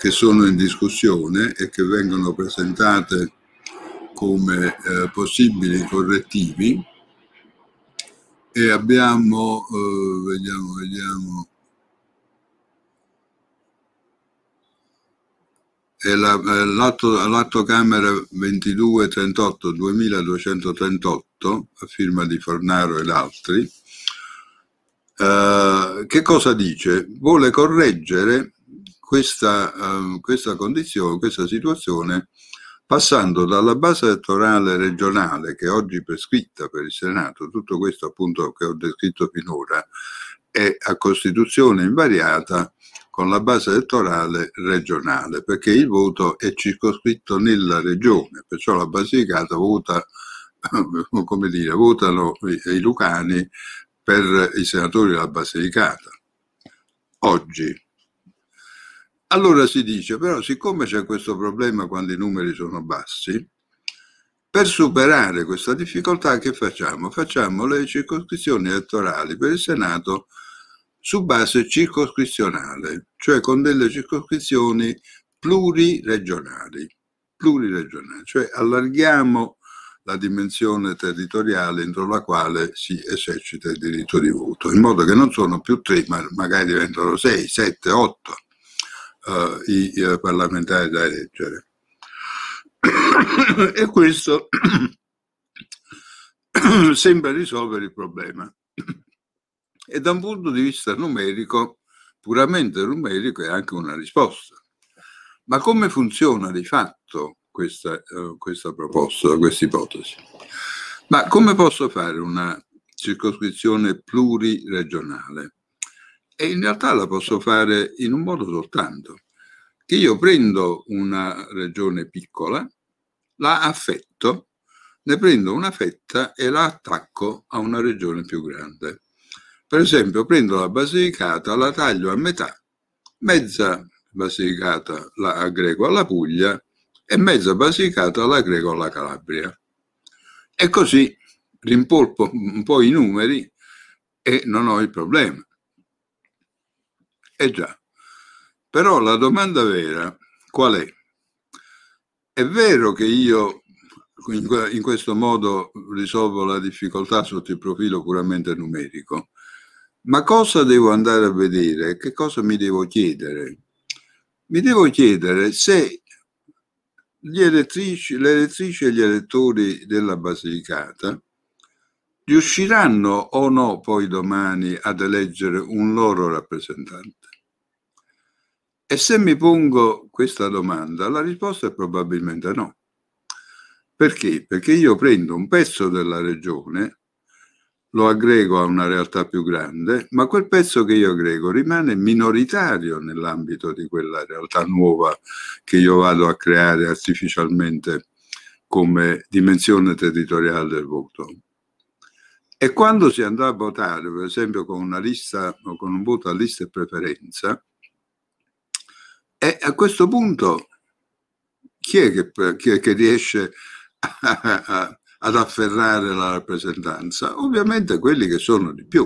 che sono in discussione e che vengono presentate come eh, possibili correttivi. E abbiamo, eh, vediamo, vediamo, è la, l'atto, l'atto Camera 2238 2238 a firma di Fornaro ed altri, eh, che cosa dice? Vuole correggere questa, uh, questa condizione, questa situazione passando dalla base elettorale regionale che oggi è prescritta per il Senato, tutto questo appunto che ho descritto finora, è a Costituzione invariata con la base elettorale regionale, perché il voto è circoscritto nella regione, perciò la Basilicata vota, come dire, votano i lucani per i senatori della Basilicata. Oggi, allora si dice, però siccome c'è questo problema quando i numeri sono bassi, per superare questa difficoltà che facciamo? Facciamo le circoscrizioni elettorali per il Senato su base circoscrizionale, cioè con delle circoscrizioni pluriregionali, pluriregionali cioè allarghiamo la dimensione territoriale entro la quale si esercita il diritto di voto, in modo che non sono più tre, ma magari diventano sei, sette, otto uh, i uh, parlamentari da eleggere. e questo sembra risolvere il problema. E da un punto di vista numerico, puramente numerico, è anche una risposta. Ma come funziona di fatto questa, uh, questa proposta, questa ipotesi? Ma come posso fare una circoscrizione pluriregionale? E in realtà la posso fare in un modo soltanto, che io prendo una regione piccola, la affetto, ne prendo una fetta e la attacco a una regione più grande. Per esempio, prendo la Basilicata, la taglio a metà, mezza Basilicata la aggrego alla Puglia e mezza Basilicata la aggrego alla Calabria. E così rimpolpo un po' i numeri e non ho il problema. Eh già, però la domanda vera qual è? È vero che io in questo modo risolvo la difficoltà sotto il profilo puramente numerico. Ma cosa devo andare a vedere? Che cosa mi devo chiedere? Mi devo chiedere se le elettrici e gli elettori della Basilicata riusciranno o no poi domani ad eleggere un loro rappresentante? E se mi pongo questa domanda, la risposta è probabilmente no. Perché? Perché io prendo un pezzo della regione, lo aggrego a una realtà più grande, ma quel pezzo che io aggrego rimane minoritario nell'ambito di quella realtà nuova che io vado a creare artificialmente come dimensione territoriale del voto. E quando si andrà a votare, per esempio con una lista o con un voto a lista e preferenza, e a questo punto chi è che, chi è che riesce a, a, ad afferrare la rappresentanza? Ovviamente quelli che sono di più,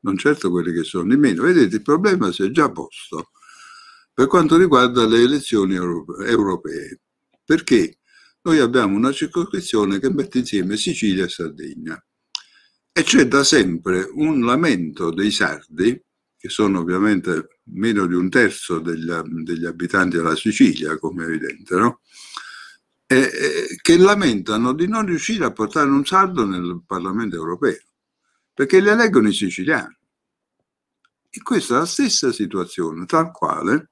non certo quelli che sono di meno. Vedete, il problema si è già posto per quanto riguarda le elezioni europee, perché noi abbiamo una circoscrizione che mette insieme Sicilia e Sardegna e c'è da sempre un lamento dei sardi, che sono ovviamente meno di un terzo degli, degli abitanti della Sicilia, come è evidente, no? e, e, che lamentano di non riuscire a portare un sardo nel Parlamento europeo, perché li eleggono i siciliani. E questa è la stessa situazione, tal quale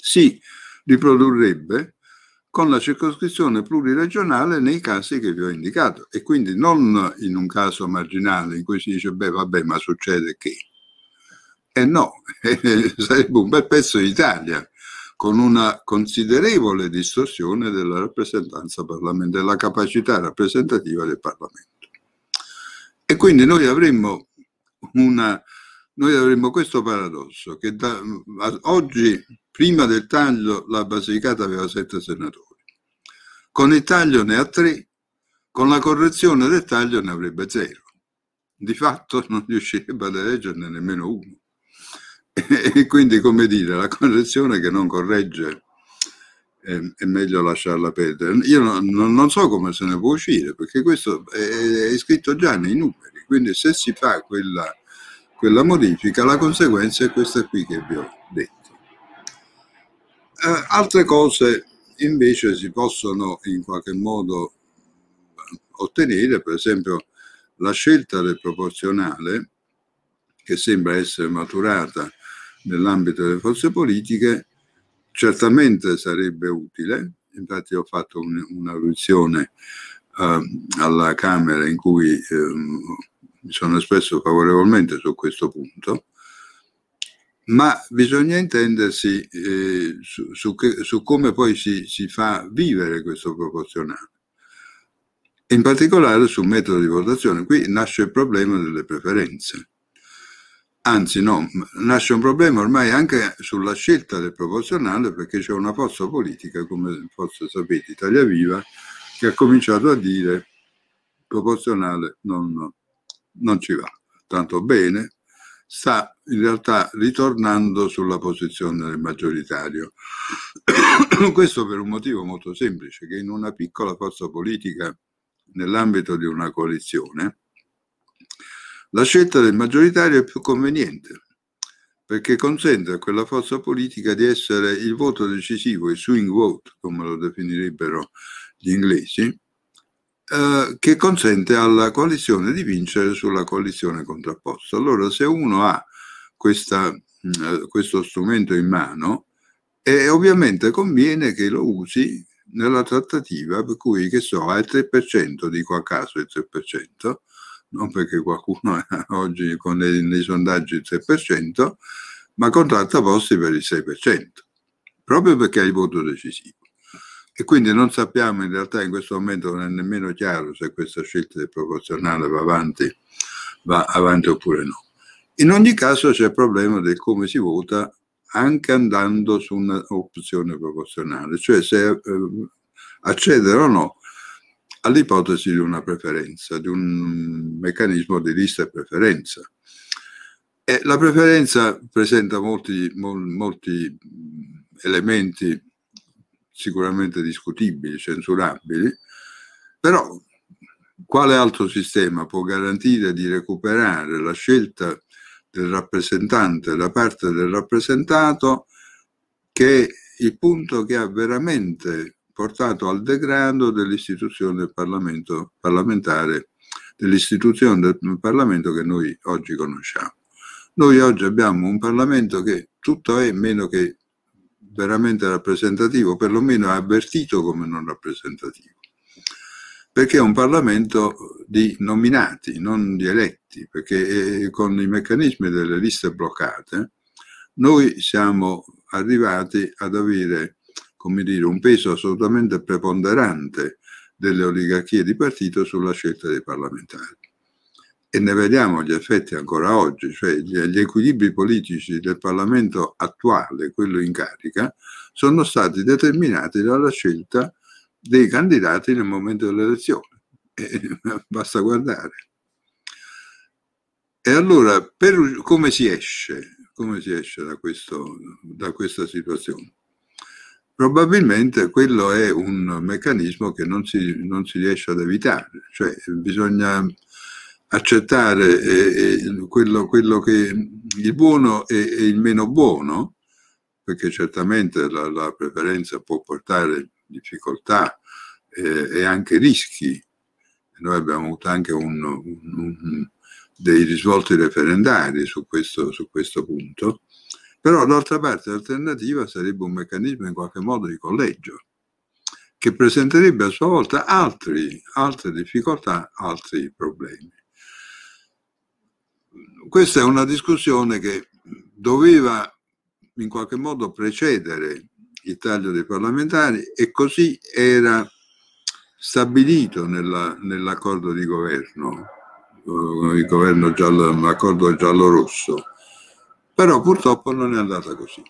si riprodurrebbe con la circoscrizione pluriregionale nei casi che vi ho indicato e quindi non in un caso marginale in cui si dice beh vabbè ma succede che eh no, sarebbe un bel pezzo d'Italia con una considerevole distorsione della rappresentanza parlamentare, della capacità rappresentativa del Parlamento. E quindi noi avremmo, una, noi avremmo questo paradosso, che da, oggi, prima del taglio, la Basilicata aveva sette senatori, con il taglio ne ha tre, con la correzione del taglio ne avrebbe zero. Di fatto non riuscirebbe ad eleggerne nemmeno uno. E quindi, come dire, la correzione che non corregge è, è meglio lasciarla perdere. Io non, non, so come se ne può uscire, perché questo è, è scritto già nei numeri, quindi se si fa quella, quella modifica, la conseguenza è questa qui che vi ho detto. Eh, altre cose invece si possono in qualche modo ottenere, per esempio la scelta del proporzionale, che sembra essere maturata nell'ambito delle forze politiche certamente sarebbe utile, infatti ho fatto un, un'audizione uh, alla Camera in cui uh, mi sono espresso favorevolmente su questo punto, ma bisogna intendersi eh, su, su, che, su, come poi si, si fa vivere questo proporzionale in particolare sul metodo di votazione. Qui nasce il problema delle preferenze. Anzi no, nasce un problema ormai anche sulla scelta del proporzionale perché c'è una forza politica, come forse sapete, Italia Viva, che ha cominciato a dire proporzionale non, non ci va. Tanto bene, sta in realtà ritornando sulla posizione del maggioritario. Questo per un motivo molto semplice, che in una piccola forza politica nell'ambito di una coalizione, la scelta del maggioritario è più conveniente perché consente a quella forza politica di essere il voto decisivo, il swing vote, come lo definirebbero gli inglesi, eh, che consente alla coalizione di vincere sulla coalizione contrapposta. Allora, se uno ha questa, eh, questo strumento in mano, eh, ovviamente conviene che lo usi nella trattativa, per cui, che so, ha il 3%, dico a caso il 3%, non perché qualcuno oggi con nei, nei sondaggi il 3%, ma contratta posti per il 6%, proprio perché ha il voto decisivo. E quindi non sappiamo in realtà in questo momento non è nemmeno chiaro se questa scelta del proporzionale va avanti, va avanti oppure no. In ogni caso c'è il problema del come si vota anche andando su un'opzione proporzionale, cioè se eh, accedere o no all'ipotesi di una preferenza, di un meccanismo di lista e preferenza. E la preferenza presenta molti, molti elementi sicuramente discutibili, censurabili, Però quale altro sistema può garantire di recuperare la scelta del rappresentante da parte del rappresentato che è il punto che ha veramente portato al degrado dell'istituzione del Parlamento parlamentare, dell'istituzione del Parlamento che noi oggi conosciamo. Noi oggi abbiamo un Parlamento che tutto è meno che veramente rappresentativo, perlomeno è avvertito come non rappresentativo perché è un Parlamento di nominati, non di eletti, perché eh, con i meccanismi delle liste bloccate noi siamo arrivati ad avere, come dire, un peso assolutamente preponderante delle oligarchie di partito sulla scelta dei parlamentari. E ne vediamo gli effetti ancora oggi, cioè gli equilibri politici del Parlamento attuale, quello in carica, sono stati determinati dalla scelta dei candidati nel momento dell'elezione. Eh, basta guardare. E allora, per, come si esce? Come si esce da, questo, da questa situazione? Probabilmente quello è un meccanismo che non si, non si riesce ad evitare, cioè bisogna accettare eh, eh, quello, quello, che il buono e, e, il meno buono, perché certamente la, la preferenza può portare difficoltà eh, e anche rischi. Noi abbiamo avuto anche un, un, un, dei risvolti referendari su questo, su questo punto, però d'altra parte l'alternativa sarebbe un meccanismo in qualche modo di collegio che presenterebbe a sua volta altri, altre difficoltà, altri problemi. Questa è una discussione che doveva in qualche modo precedere il taglio dei parlamentari e così era stabilito nella, nell'accordo di governo, eh, governo giallo, l'accordo giallo-rosso. Però purtroppo non è andata così.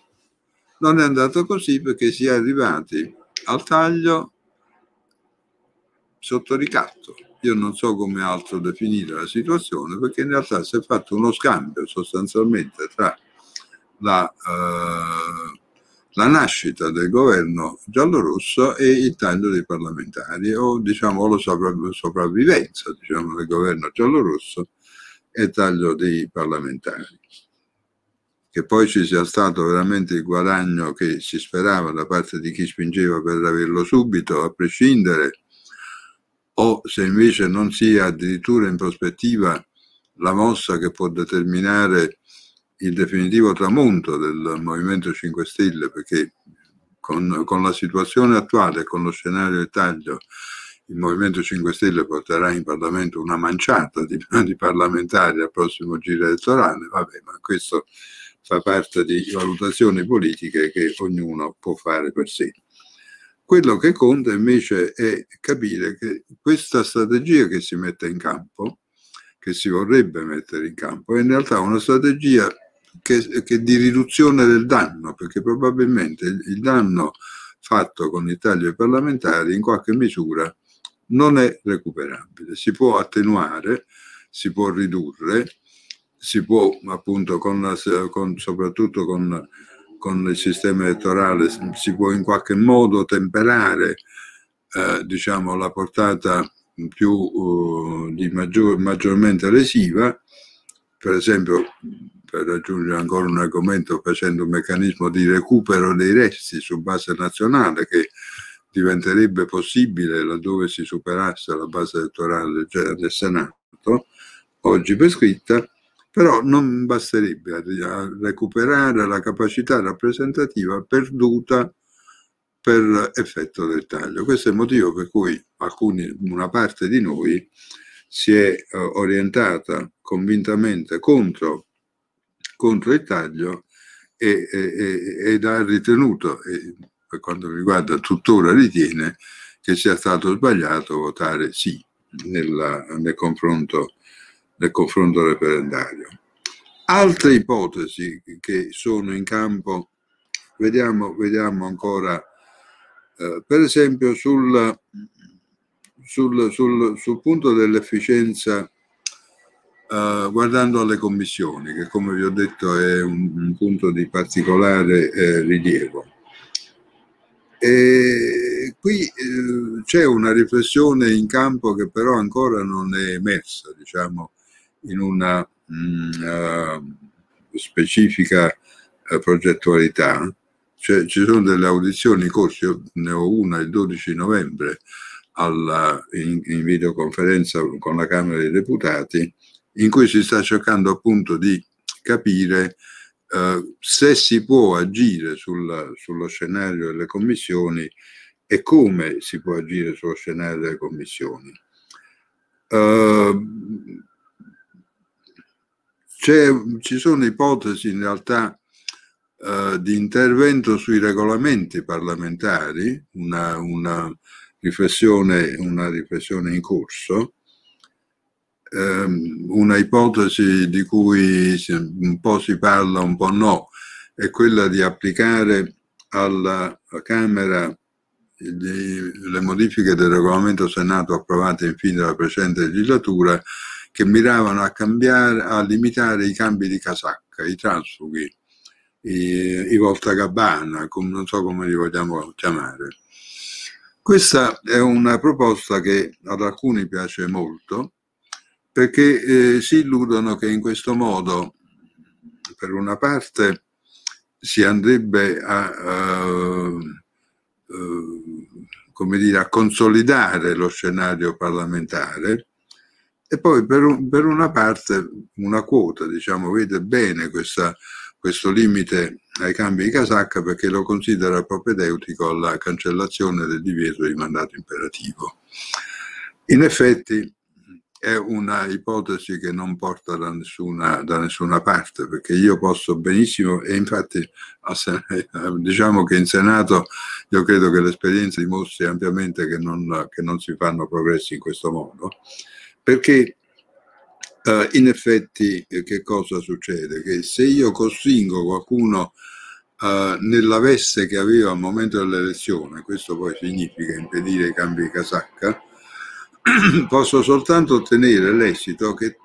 Non è andato così perché si è arrivati al taglio sotto ricatto. Io non so come altro definire la situazione perché in realtà si è fatto uno scambio sostanzialmente tra la eh, la nascita del governo giallorosso e il taglio dei parlamentari, o diciamo la sopravvivenza diciamo, del governo giallorosso e il taglio dei parlamentari. Che poi ci sia stato veramente il guadagno che si sperava da parte di chi spingeva per averlo subito, a prescindere, o se invece non sia addirittura in prospettiva la mossa che può determinare il definitivo tramonto del Movimento 5 Stelle, perché con, con la situazione attuale, con lo scenario di taglio, il Movimento 5 Stelle porterà in Parlamento una manciata di, di parlamentari al prossimo giro elettorale, vabbè, ma questo fa parte di valutazioni politiche che ognuno può fare per sé. Quello che conta invece è capire che questa strategia che si mette in campo, che si vorrebbe mettere in campo, è in realtà una strategia che, che di riduzione del danno, perché probabilmente il, danno fatto con i tagli parlamentari in qualche misura non è recuperabile. Si può attenuare, si può ridurre, si può appunto con, con soprattutto con, con, il sistema elettorale, si può in qualche modo temperare eh, diciamo, la portata più di maggior, maggiormente lesiva, per esempio per raggiungere ancora un argomento facendo un meccanismo di recupero dei resti su base nazionale che diventerebbe possibile laddove si superasse la base elettorale del Senato, oggi prescritta, però non basterebbe a recuperare la capacità rappresentativa perduta per effetto del taglio. Questo è il motivo per cui alcuni, una parte di noi si è eh, orientata convintamente contro contro il taglio e, e, ed ha ritenuto, e per quanto mi riguarda tuttora ritiene, che sia stato sbagliato votare sì nella, nel, confronto, nel confronto referendario. Altre ipotesi che sono in campo, vediamo, vediamo ancora, eh, per esempio sul, sul, sul, sul punto dell'efficienza Uh, guardando alle commissioni, che come vi ho detto è un, un punto di particolare eh, rilievo. E qui eh, c'è una riflessione in campo che però ancora non è emersa, diciamo, in una mh, uh, specifica uh, progettualità. Cioè, ci sono delle audizioni in corso, io ne ho una il 12 novembre alla, in, in videoconferenza con la Camera dei Deputati, in cui si sta cercando appunto di capire eh, se si può agire sul, sullo scenario delle commissioni e come si può agire sullo scenario delle commissioni. Uh, ci sono ipotesi in realtà uh, di intervento sui regolamenti parlamentari, una, una, riflessione, una riflessione in corso, um, una ipotesi di cui un po' si parla, un po' no, è quella di applicare alla Camera le modifiche del regolamento Senato approvate in fine della precedente legislatura che miravano a cambiare, a limitare i cambi di casacca, i transfughi, i, i voltagabbana, non so come li vogliamo chiamare. Questa è una proposta che ad alcuni piace molto perché eh, si illudono che in questo modo, per una parte, si andrebbe a, a eh, come dire, a consolidare lo scenario parlamentare e poi per, un, per una parte una quota, diciamo, vede bene questa, questo limite ai cambi di casacca perché lo considera propedeutico alla cancellazione del divieto di mandato imperativo. In effetti è una ipotesi che non porta da nessuna, da nessuna, parte, perché io posso benissimo, e infatti diciamo che in Senato io credo che l'esperienza dimostri ampiamente che non, che non si fanno progressi in questo modo, perché Uh, in effetti che cosa succede? Che se io costringo qualcuno uh, nella veste che aveva al momento dell'elezione, questo poi significa impedire i cambi di casacca, posso soltanto ottenere l'esito che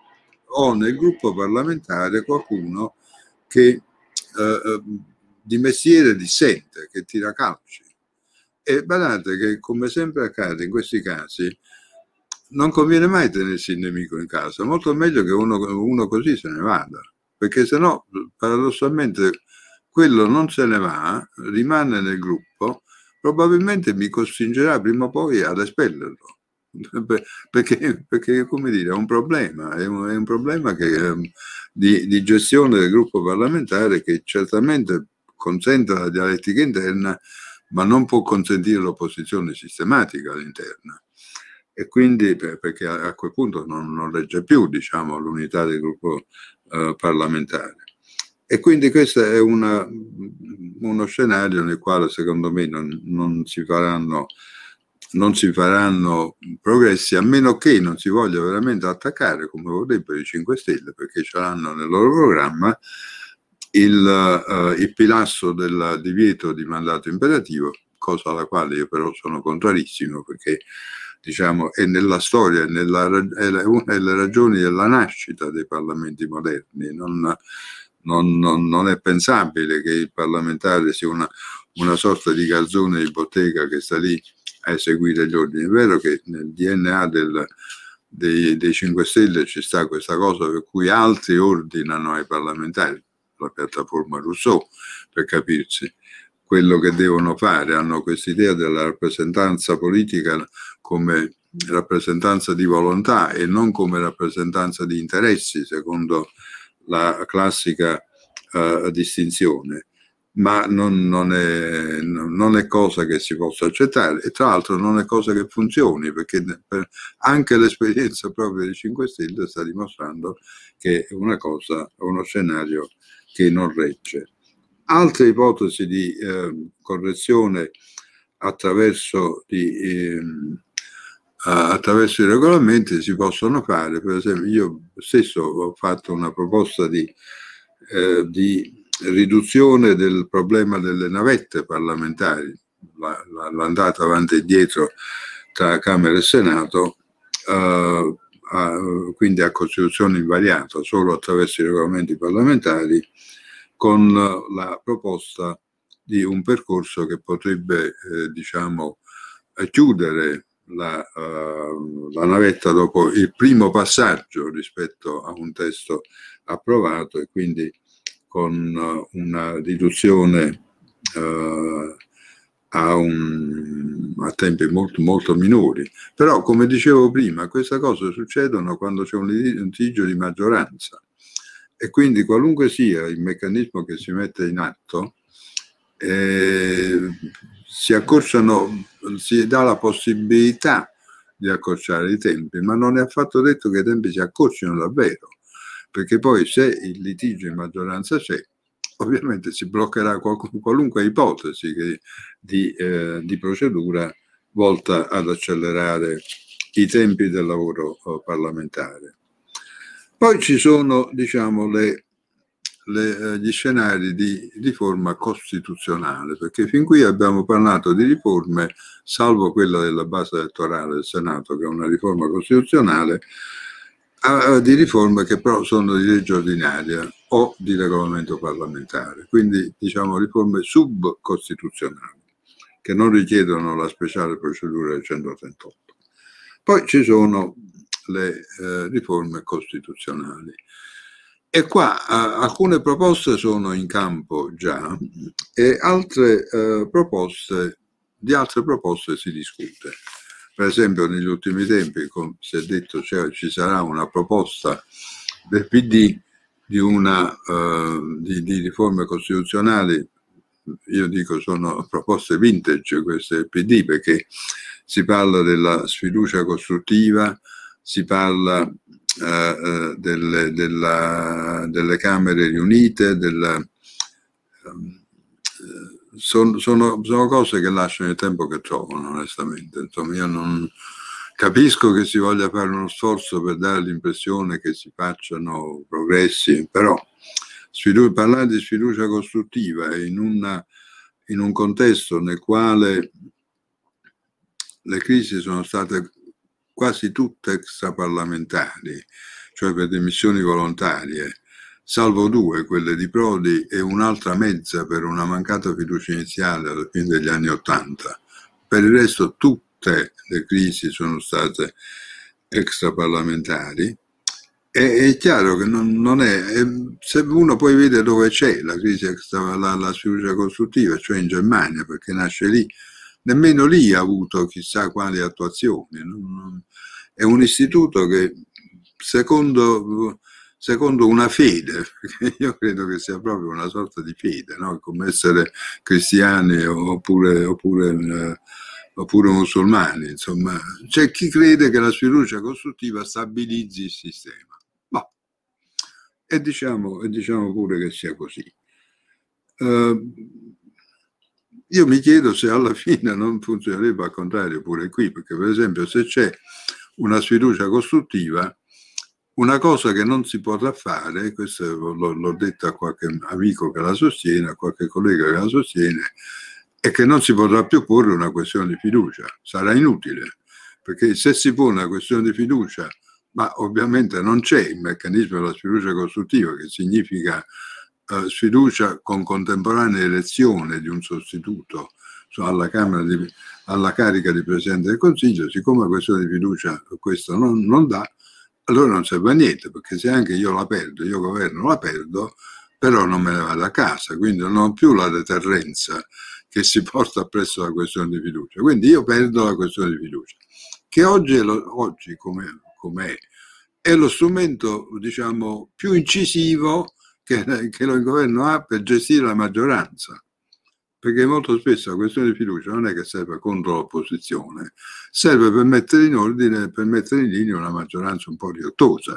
ho nel gruppo parlamentare qualcuno che eh, eh, di mestiere dissente, che tira calci. E badate che, come sempre accade in questi casi, non conviene mai tenersi il nemico in casa, molto meglio che uno, uno così se ne vada, perché se no, paradossalmente, quello non se ne va, rimane nel gruppo, probabilmente mi costringerà prima o poi ad espellerlo perché, perché, come dire, è un problema, è un, è un problema che, ehm, di, di, gestione del gruppo parlamentare che certamente consente la dialettica interna, ma non può consentire l'opposizione sistematica all'interno. E quindi perché a quel punto non, non regge più diciamo, l'unità del gruppo eh, parlamentare. E quindi questo è una, uno scenario nel quale secondo me non, non si faranno non si faranno progressi a meno che non si voglia veramente attaccare, come vorrebbero i 5 Stelle, perché ce l'hanno nel loro programma, il, uh, il pilastro del divieto di mandato imperativo, cosa alla quale io però sono contrarissimo, perché diciamo, è nella storia, è, nella, è una delle ragioni della nascita dei parlamenti moderni. Non, non, non, non è pensabile che il parlamentare sia una, una sorta di calzone di bottega che sta lì a eseguire gli ordini. È vero che nel DNA del, dei, dei 5 Stelle ci sta questa cosa per cui altri ordinano ai parlamentari, la piattaforma Rousseau, per capirsi, quello che devono fare. Hanno questa idea della rappresentanza politica come rappresentanza di volontà e non come rappresentanza di interessi, secondo la classica uh, distinzione ma non, non, è, non, è, cosa che si possa accettare e tra l'altro non è cosa che funzioni perché anche l'esperienza proprio dei 5 Stelle sta dimostrando che è una cosa, uno scenario che non regge. Altre ipotesi di eh, correzione attraverso, di, eh, attraverso, i regolamenti si possono fare, per esempio io stesso ho fatto una proposta di, eh, di riduzione del problema delle navette parlamentari, l'andata avanti e dietro tra Camera e Senato, eh, a, quindi a Costituzione invariata solo attraverso i regolamenti parlamentari, con la proposta di un percorso che potrebbe, eh, diciamo, chiudere la, uh, la, navetta dopo il primo passaggio rispetto a un testo approvato e quindi con uh, una riduzione uh, a, un, a, tempi molto, molto minori. Però, come dicevo prima, queste cose succedono quando c'è un litigio di maggioranza e quindi qualunque sia il meccanismo che si mette in atto, eh, si accorciano, si dà la possibilità di accorciare i tempi, ma non è affatto detto che i tempi si accorcino davvero, perché poi se il litigio in maggioranza c'è, ovviamente si bloccherà qualunque ipotesi che, di, eh, di, procedura volta ad accelerare i tempi del lavoro eh, parlamentare. Poi ci sono, diciamo, le le, eh, gli scenari di riforma costituzionale, perché fin qui abbiamo parlato di riforme, salvo quella della base elettorale del Senato, che è una riforma costituzionale, di riforme che però sono di legge ordinaria o di regolamento parlamentare, quindi diciamo riforme subcostituzionali che non richiedono la speciale procedura del 138. Poi ci sono le eh, riforme costituzionali. E qua uh, alcune proposte sono in campo già e altre uh, proposte, di altre proposte si discute. Per esempio negli ultimi tempi, come si è detto, cioè, ci sarà una proposta del PD di, una, uh, di, di riforme costituzionali, io dico sono proposte vintage queste PD perché si parla della sfiducia costruttiva, si parla eh, eh, delle, della, delle, Camere riunite, della, ehm, sono, sono, sono, cose che lasciano il tempo che trovano, onestamente. Insomma, io non capisco che si voglia fare uno sforzo per dare l'impressione che si facciano progressi, però sfidu- parlare di sfiducia costruttiva in, una, in un contesto nel quale le crisi sono state quasi tutte extraparlamentari, cioè per dimissioni volontarie, salvo due, quelle di Prodi e un'altra mezza per una mancata fiducia iniziale alla fine degli anni Ottanta. Per il resto tutte le crisi sono state extraparlamentari. E, è chiaro che non, non è, se uno poi vede dove c'è la crisi extra, la, sfiducia costruttiva, cioè in Germania, perché nasce lì, nemmeno lì ha avuto chissà quali attuazioni. È un istituto che secondo, secondo una fede, io credo che sia proprio una sorta di fede, no? come essere cristiani oppure, oppure, eh, oppure musulmani, insomma, c'è chi crede che la sfiducia costruttiva stabilizzi il sistema. Boh. E diciamo, e diciamo pure che sia così. Uh, io mi chiedo se alla fine non funzionerebbe al contrario pure qui, perché per esempio se c'è una sfiducia costruttiva, una cosa che non si potrà fare, questo l'ho, l'ho detto a qualche amico che la sostiene, a qualche collega che la sostiene, è che non si potrà più porre una questione di fiducia, sarà inutile, perché se si pone una questione di fiducia, ma ovviamente non c'è il meccanismo della sfiducia costruttiva, che significa eh, sfiducia con contemporanea elezione di un sostituto alla, di, alla, carica di Presidente del Consiglio, siccome la questione di fiducia questo non, non, dà, allora non serve a niente, perché se anche io la perdo, io governo la perdo, però non me ne vado a casa, quindi non ho più la deterrenza che si porta appresso la questione di fiducia. Quindi io perdo la questione di fiducia, che oggi, è lo, oggi com'è, com'è, è lo strumento diciamo, più incisivo che, che il governo ha per gestire la maggioranza. Perché molto spesso la questione di fiducia non è che serve contro l'opposizione, serve per mettere in ordine, per mettere in linea una maggioranza un po' riottosa.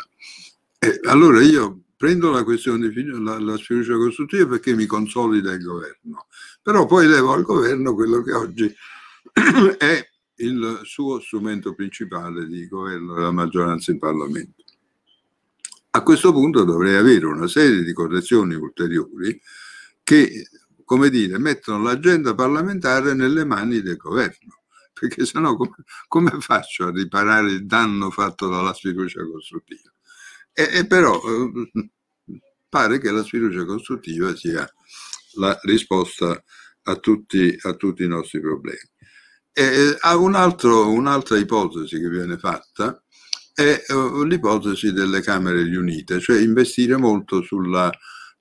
E allora io prendo la questione di fiducia, la, la sfiducia costruttiva perché mi consolida il governo, però poi levo al governo quello che oggi è il suo strumento principale di governo della maggioranza in Parlamento. A questo punto dovrei avere una serie di correzioni ulteriori che, come dire, mettono l'agenda parlamentare nelle mani del governo, perché sennò come, come faccio a riparare il danno fatto dalla sfiducia costruttiva? E, e però eh, pare che la sfiducia costruttiva sia la risposta a tutti, a tutti i nostri problemi. E, un altro, un'altra ipotesi che viene fatta è uh, l'ipotesi delle Camere riunite, cioè investire molto sulla,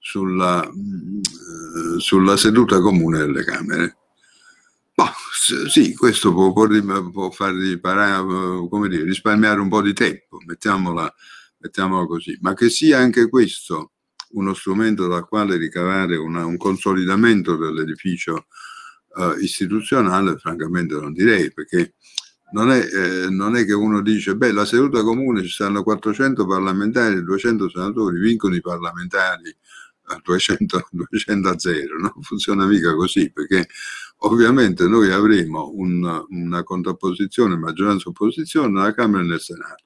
sulla, uh, sulla seduta comune delle Camere. Boh, sì, questo può, può, può far riparare, come dire, risparmiare un po' di tempo, mettiamola, mettiamola così, ma che sia anche questo uno strumento dal quale ricavare una, un consolidamento dell'edificio uh, istituzionale, francamente non direi, perché non è, eh, non è, che uno dice, beh, la seduta comune ci stanno 400 parlamentari e 200 senatori, vincono i parlamentari a 200, 200 a 0, non funziona mica così, perché ovviamente noi avremo un, una contrapposizione maggioranza-opposizione nella Camera e nel Senato.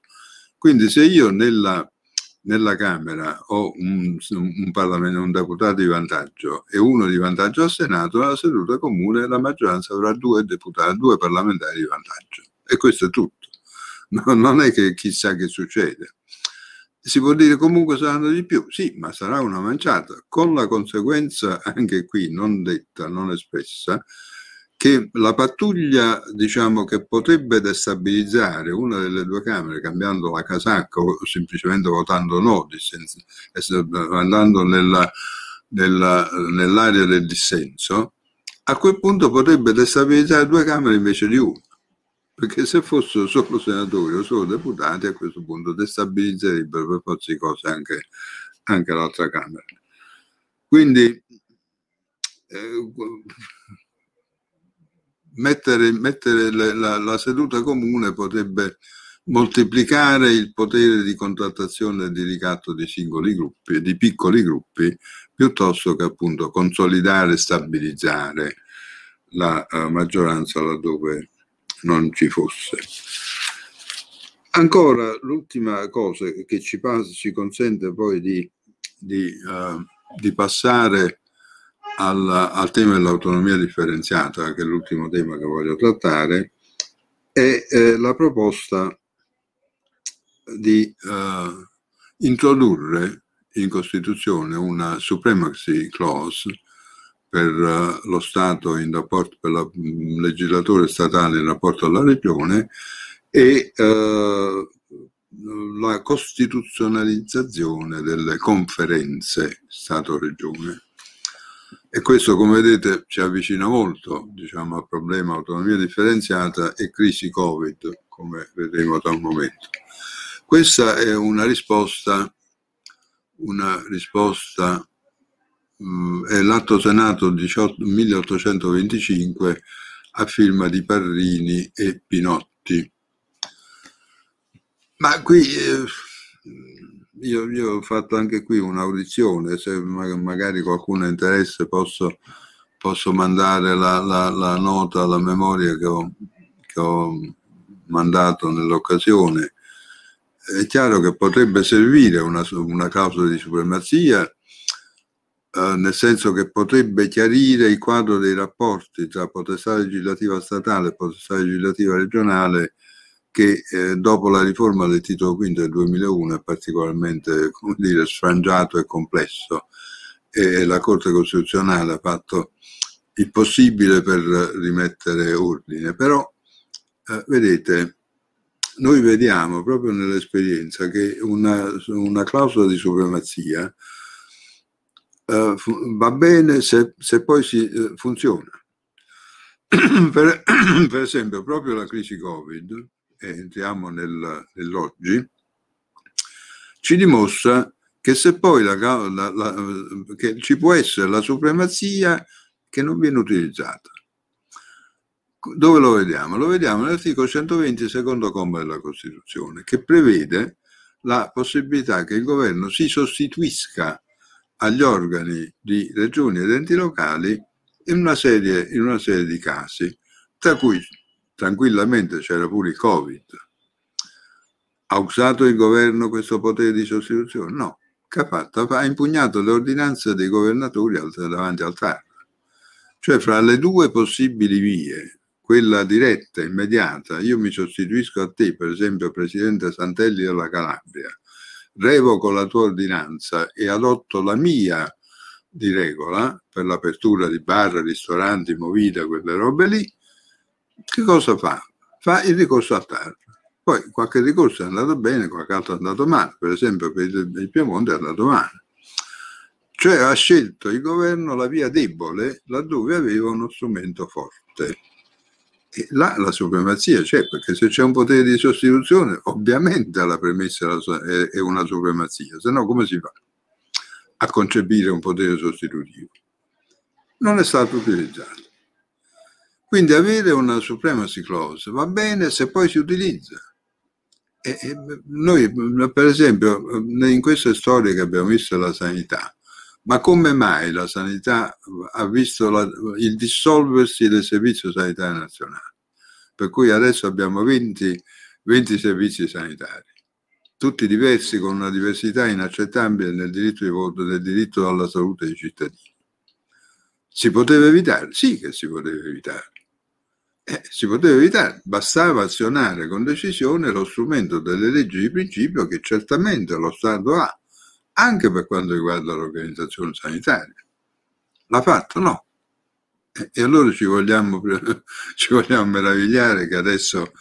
Quindi se io nella nella Camera ho un, un, un deputato di vantaggio e uno di vantaggio al Senato, nella seduta comune la maggioranza avrà due deputati, due parlamentari di vantaggio. E questo è tutto. No, non è che chissà che succede. Si può dire comunque saranno di più, sì, ma sarà una manciata, con la conseguenza anche qui non detta, non espressa, che la pattuglia diciamo, che potrebbe destabilizzare una delle due Camere cambiando la casacca o semplicemente votando no, dissenso, andando nella, nella, nell'area del dissenso, a quel punto potrebbe destabilizzare due Camere invece di una. Perché se fossero solo senatori o solo deputati, a questo punto destabilizzerebbero per forza di cose anche, anche l'altra Camera. Quindi eh, mettere, mettere la, la, seduta comune potrebbe moltiplicare il potere di contrattazione e di ricatto di singoli gruppi, di piccoli gruppi, piuttosto che appunto consolidare e stabilizzare la uh, maggioranza laddove non ci fosse. Ancora l'ultima cosa che ci, passa, ci consente poi di, di, uh, di passare al, al tema dell'autonomia differenziata, che è l'ultimo tema che voglio trattare, è eh, la proposta di eh, introdurre in Costituzione una supremacy clause per uh, lo Stato in rapporto, per il legislatore statale in rapporto alla Regione e uh, la costituzionalizzazione delle conferenze Stato-Regione. E questo, come vedete, ci avvicina molto diciamo, al problema autonomia differenziata e crisi Covid, come vedremo da un momento. Questa è una risposta, una risposta mm, è l'atto Senato 18, 1825 a firma di Parrini e Pinotti. Ma qui eh, io, io, ho fatto anche qui un'audizione, se magari qualcuno ha interesse posso, posso mandare la, la, la, nota, la memoria che ho, che ho mandato nell'occasione. È chiaro che potrebbe servire una, una clausola di supremazia, eh, nel senso che potrebbe chiarire il quadro dei rapporti tra potestà legislativa statale e potestà legislativa regionale che eh, dopo la riforma del titolo V del 2001 è particolarmente dire, sfrangiato e complesso e la Corte Costituzionale ha fatto il possibile per rimettere ordine. Però, eh, vedete, noi vediamo proprio nell'esperienza che una, una clausola di supremazia eh, va bene se, se poi si, eh, funziona. per, per esempio, proprio la crisi Covid e entriamo nel, nell'oggi, ci dimostra che se poi la, la, la, che ci può essere la supremazia che non viene utilizzata. Dove lo vediamo? Lo vediamo nell'articolo 120, secondo comma della Costituzione, che prevede la possibilità che il governo si sostituisca agli organi di regioni ed enti locali in una serie, in una serie di casi, tra cui tranquillamente c'era pure il Covid. Ha usato il governo questo potere di sostituzione? No. Che ha fatto? Ha impugnato le ordinanze dei governatori davanti al TAR. Cioè fra le due possibili vie, quella diretta, immediata, io mi sostituisco a te, per esempio Presidente Santelli della Calabria, revoco la tua ordinanza e adotto la mia di regola per l'apertura di bar, ristoranti, movida, quelle robe lì, che cosa fa? Fa il ricorso a TAR. Poi qualche ricorso è andato bene, qualche altro è andato male, per esempio per il Piemonte è andato male. Cioè ha scelto il governo la via debole laddove aveva uno strumento forte. E là la supremazia c'è, perché se c'è un potere di sostituzione, ovviamente la premessa è una supremazia, se no come si fa a concepire un potere sostitutivo? Non è stato utilizzato. Quindi avere una supremacy clause va bene se poi si utilizza. E, noi, per esempio, in queste storie che abbiamo visto della sanità, ma come mai la sanità ha visto la, il dissolversi del Servizio Sanitario Nazionale? Per cui adesso abbiamo 20, 20 servizi sanitari, tutti diversi con una diversità inaccettabile nel diritto di nel diritto alla salute dei cittadini. Si poteva evitare? Sì che si poteva evitare. Eh, si poteva evitare, bastava azionare con decisione lo strumento delle leggi di principio che certamente lo Stato ha anche per quanto riguarda l'organizzazione sanitaria. L'ha fatto? No. E allora ci vogliamo, ci vogliamo meravigliare che adesso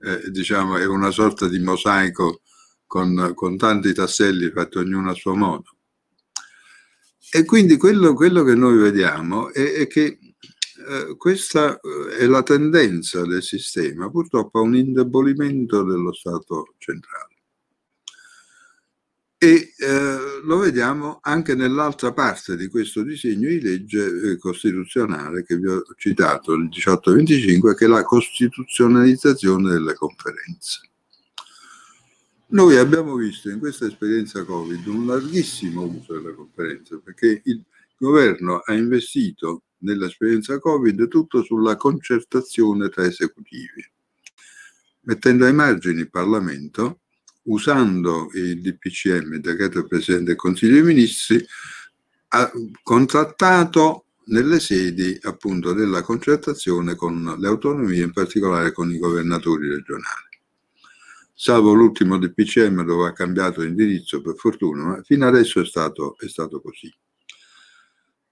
eh, diciamo, è una sorta di mosaico con, con, tanti tasselli fatti ognuno a suo modo. E quindi quello, quello che noi vediamo è, è che eh, questa eh, è la tendenza del sistema, purtroppo a un indebolimento dello Stato centrale e eh, lo vediamo anche nell'altra parte di questo disegno di legge eh, costituzionale che vi ho citato, il 1825, che è la costituzionalizzazione delle conferenze. Noi abbiamo visto in questa esperienza Covid un larghissimo uso delle conferenze perché il governo ha investito nell'esperienza Covid tutto sulla concertazione tra esecutivi, mettendo ai margini il Parlamento usando il DPCM, il decreto del Presidente del Consiglio dei Ministri, ha contrattato nelle sedi appunto della concertazione con le autonomie, in particolare con i governatori regionali. Salvo l'ultimo DPCM dove ha cambiato indirizzo per fortuna, ma fino adesso è stato, è stato così.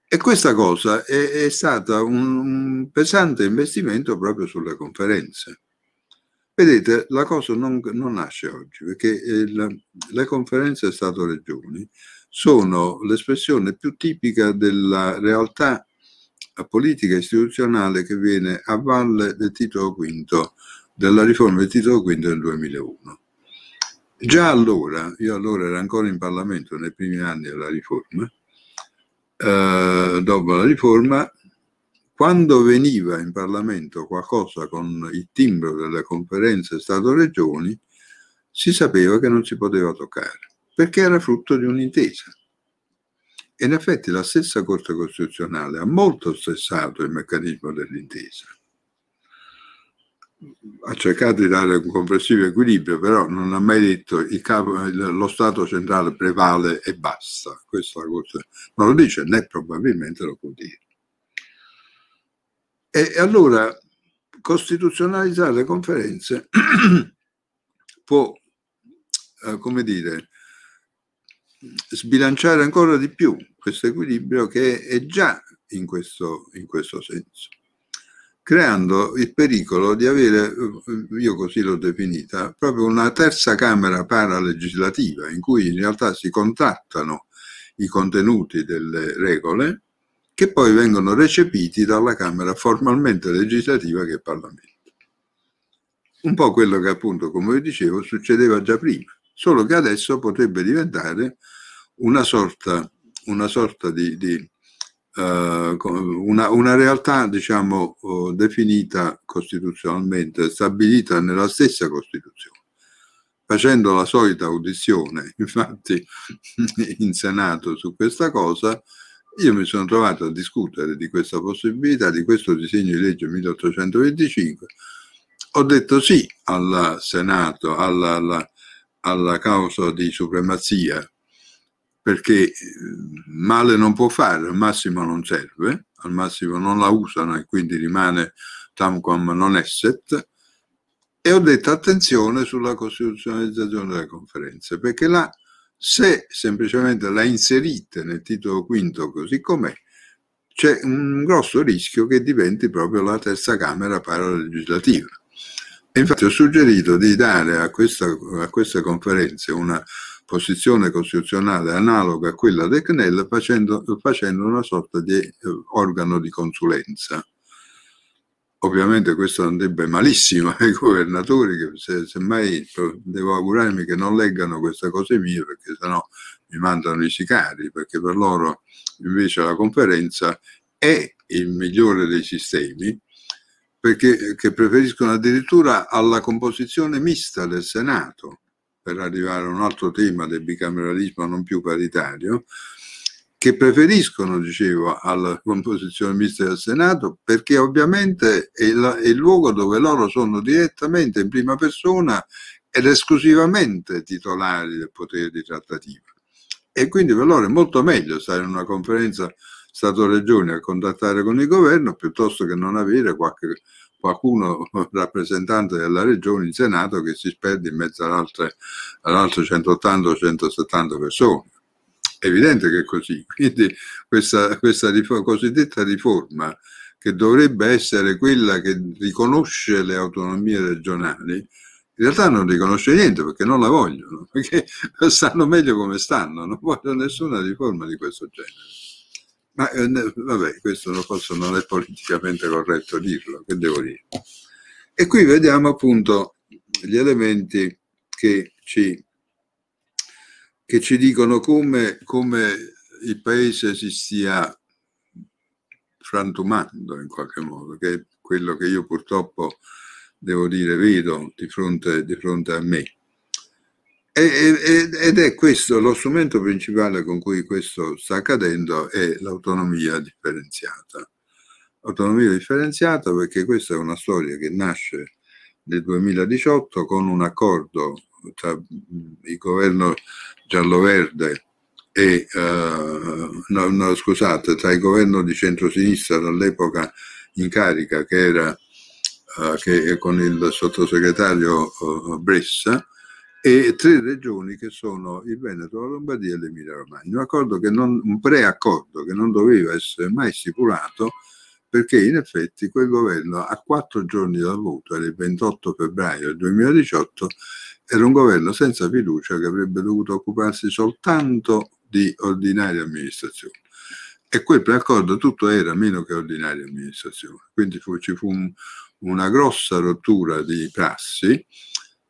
E questa cosa è, è stata un, un pesante investimento proprio sulle conferenze Vedete, la cosa non, non nasce oggi, perché il, le conferenze Stato-Regioni sono l'espressione più tipica della realtà politica istituzionale che viene a valle del titolo V, della riforma del titolo V del 2001. Già allora, io allora ero ancora in Parlamento nei primi anni della riforma, eh, dopo la riforma quando veniva in Parlamento qualcosa con il timbro delle conferenze Stato-Regioni, si sapeva che non si poteva toccare, perché era frutto di un'intesa. E in effetti la stessa Corte Costituzionale ha molto stessato il meccanismo dell'intesa. Ha cercato di dare un complessivo equilibrio, però non ha mai detto capo, lo Stato centrale prevale e basta. Questo la non lo dice né probabilmente lo può dire. E allora costituzionalizzare le conferenze può, eh, come dire, sbilanciare ancora di più questo equilibrio che è già in questo, in questo senso, creando il pericolo di avere, eh, io così l'ho definita, proprio una terza Camera paralegislativa in cui in realtà si contrattano i contenuti delle regole che poi vengono recepiti dalla Camera formalmente legislativa che è Parlamento. Un po' quello che appunto, come vi dicevo, succedeva già prima, solo che adesso potrebbe diventare una sorta, una sorta di, di uh, una, una, realtà, diciamo, uh, definita costituzionalmente, stabilita nella stessa Costituzione facendo la solita audizione, infatti, in Senato su questa cosa, io mi sono trovato a discutere di questa possibilità, di questo disegno di legge 1825. Ho detto sì al Senato, alla, alla, alla causa di supremazia, perché eh, male non può fare, al massimo non serve, al massimo non la usano e quindi rimane tamquam non esset. E ho detto attenzione sulla costituzionalizzazione delle conferenze, perché là se semplicemente la inserite nel titolo quinto così com'è, c'è un grosso rischio che diventi proprio la terza Camera paralegislativa. Infatti ho suggerito di dare a, questa, a queste conferenze una posizione costituzionale analoga a quella del CNEL facendo, facendo una sorta di eh, organo di consulenza. Ovviamente questo andrebbe malissimo ai governatori, che se, semmai devo augurarmi che non leggano queste cose mie perché sennò mi mandano i sicari, perché per loro invece la conferenza è il migliore dei sistemi, perché preferiscono addirittura alla composizione mista del Senato, per arrivare a un altro tema del bicameralismo non più paritario, che preferiscono, dicevo, alla composizione mista del Senato perché ovviamente è, la, è il luogo dove loro sono direttamente in prima persona ed esclusivamente titolari del potere di trattativa. E quindi per loro è molto meglio stare in una conferenza Stato-Regione a contattare con il governo piuttosto che non avere qualche qualcuno rappresentante della regione in Senato che si sperde in mezzo ad altre 180 o 170 persone. Evidente che è così. Quindi questa, questa riforma, cosiddetta riforma, che dovrebbe essere quella che riconosce le autonomie regionali, in realtà non riconosce niente perché non la vogliono, perché stanno meglio come stanno, non vogliono nessuna riforma di questo genere. Ma eh, vabbè, questo non, posso, non è politicamente corretto dirlo, che devo dire. E qui vediamo appunto gli elementi che ci, che ci dicono come, come il paese si stia frantumando in qualche modo, che è quello che io purtroppo devo dire vedo di fronte, di fronte a me. Ed è questo lo strumento principale con cui questo sta accadendo è l'autonomia differenziata. Autonomia differenziata perché questa è una storia che nasce nel 2018 con un accordo tra il governo giallo-verde e uh, no, no, scusate, tra il governo di centrosinistra dall'epoca in carica che era uh, che, con il sottosegretario uh, Bressa e tre regioni che sono il Veneto, la Lombardia e l'Emilia Romagna. Un, accordo che non, un preaccordo che non doveva essere mai stipulato perché in effetti quel governo a quattro giorni dal voto, era il 28 febbraio del 2018, era un governo senza fiducia che avrebbe dovuto occuparsi soltanto di ordinaria amministrazione. E quel preaccordo tutto era meno che ordinaria amministrazione. Quindi fu, ci fu un, una grossa rottura di prassi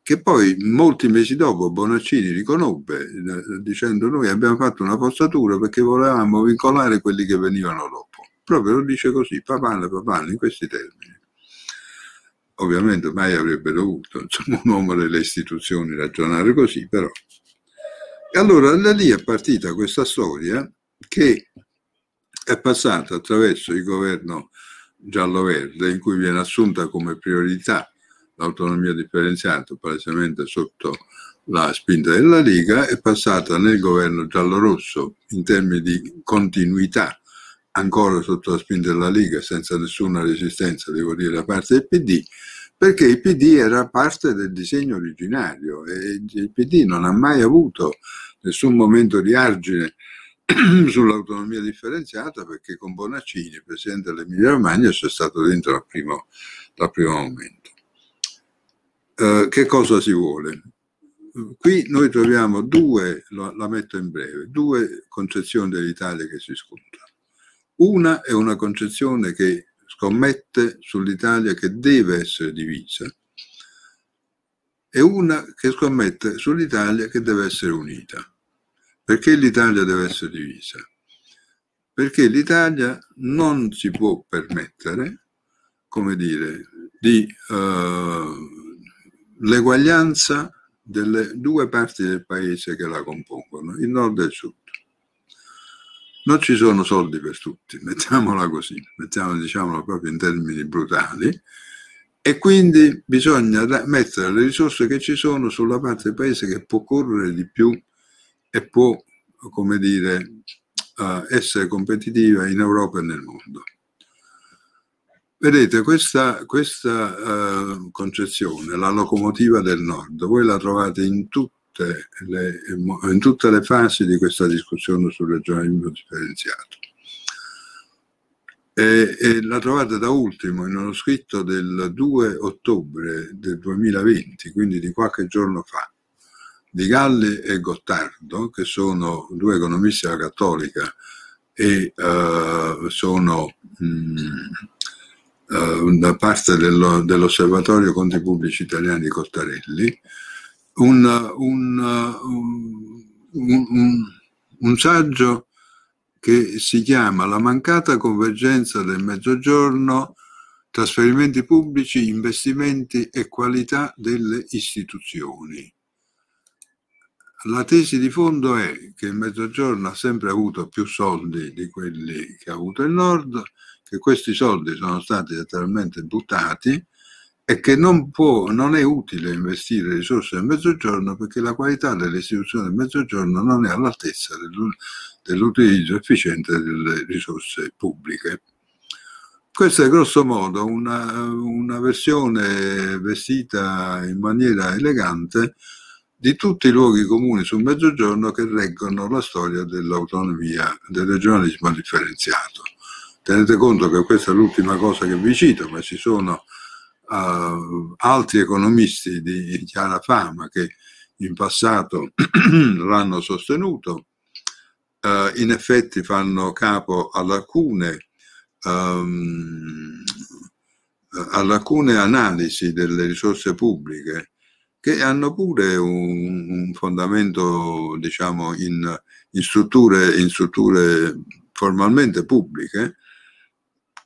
che poi molti mesi dopo Bonaccini riconobbe eh, dicendo noi abbiamo fatto una forzatura perché volevamo vincolare quelli che venivano dopo. Proprio lo dice così, papale, papale, in questi termini. Ovviamente mai avrebbe dovuto, insomma, un uomo delle istituzioni ragionare così, però. E allora da lì è partita questa storia che è passata attraverso il governo giallo-verde in cui viene assunta come priorità l'autonomia differenziata palesemente sotto la spinta della Lega, è passata nel governo giallorosso in termini di continuità ancora sotto la spinta della Lega senza nessuna resistenza, devo dire, da parte del PD, perché il PD era parte del disegno originario e il PD non ha mai avuto nessun momento di argine sull'autonomia differenziata perché con Bonaccini, presidente dell'Emilia Romagna, c'è stato dentro dal primo, dal primo momento. Eh, che cosa si vuole? Qui noi troviamo due, la metto in breve, due concezioni dell'Italia che si scontrano. Una è una concezione che scommette sull'Italia che deve essere divisa e una che scommette sull'Italia che deve essere unita. Perché l'Italia deve essere divisa? Perché l'Italia non si può permettere, come dire, di uh, l'eguaglianza delle due parti del paese che la compongono, il nord e il sud. Non ci sono soldi per tutti, mettiamola così, mettiamola diciamolo proprio in termini brutali, e quindi bisogna mettere le risorse che ci sono sulla parte del paese che può correre di più e può, come dire, uh, essere competitiva in Europa e nel mondo. Vedete, questa, questa uh, concezione, la locomotiva del nord, voi la trovate in tutte, le, in tutte le fasi di questa discussione sul regionalismo differenziato. E, e, la trovate da ultimo in uno scritto del 2 ottobre del 2020, quindi di qualche giorno fa, di Galli e Gottardo, che sono due economisti della Cattolica e uh, sono mh, uh, da parte dello, dell'Osservatorio Conti Pubblici Italiani di Cottarelli, un, un, un, un saggio che si chiama La mancata convergenza del mezzogiorno, trasferimenti pubblici, investimenti e qualità delle istituzioni. La tesi di fondo è che il mezzogiorno ha sempre avuto più soldi di quelli che ha avuto il nord, che questi soldi sono stati letteralmente buttati e che non, può, non è utile investire risorse nel mezzogiorno perché la qualità delle istituzioni del mezzogiorno non è all'altezza dell'utilizzo efficiente delle risorse pubbliche. Questa è grosso modo una, una versione vestita in maniera elegante di tutti i luoghi comuni sul mezzogiorno che reggono la storia dell'autonomia, del regionalismo differenziato. Tenete conto che questa è l'ultima cosa che vi cito, ma ci sono uh, altri economisti di chiara fama che in passato l'hanno sostenuto, uh, in effetti fanno capo ad alcune, um, ad alcune analisi delle risorse pubbliche che hanno pure un, un fondamento diciamo in, in, strutture, in strutture formalmente pubbliche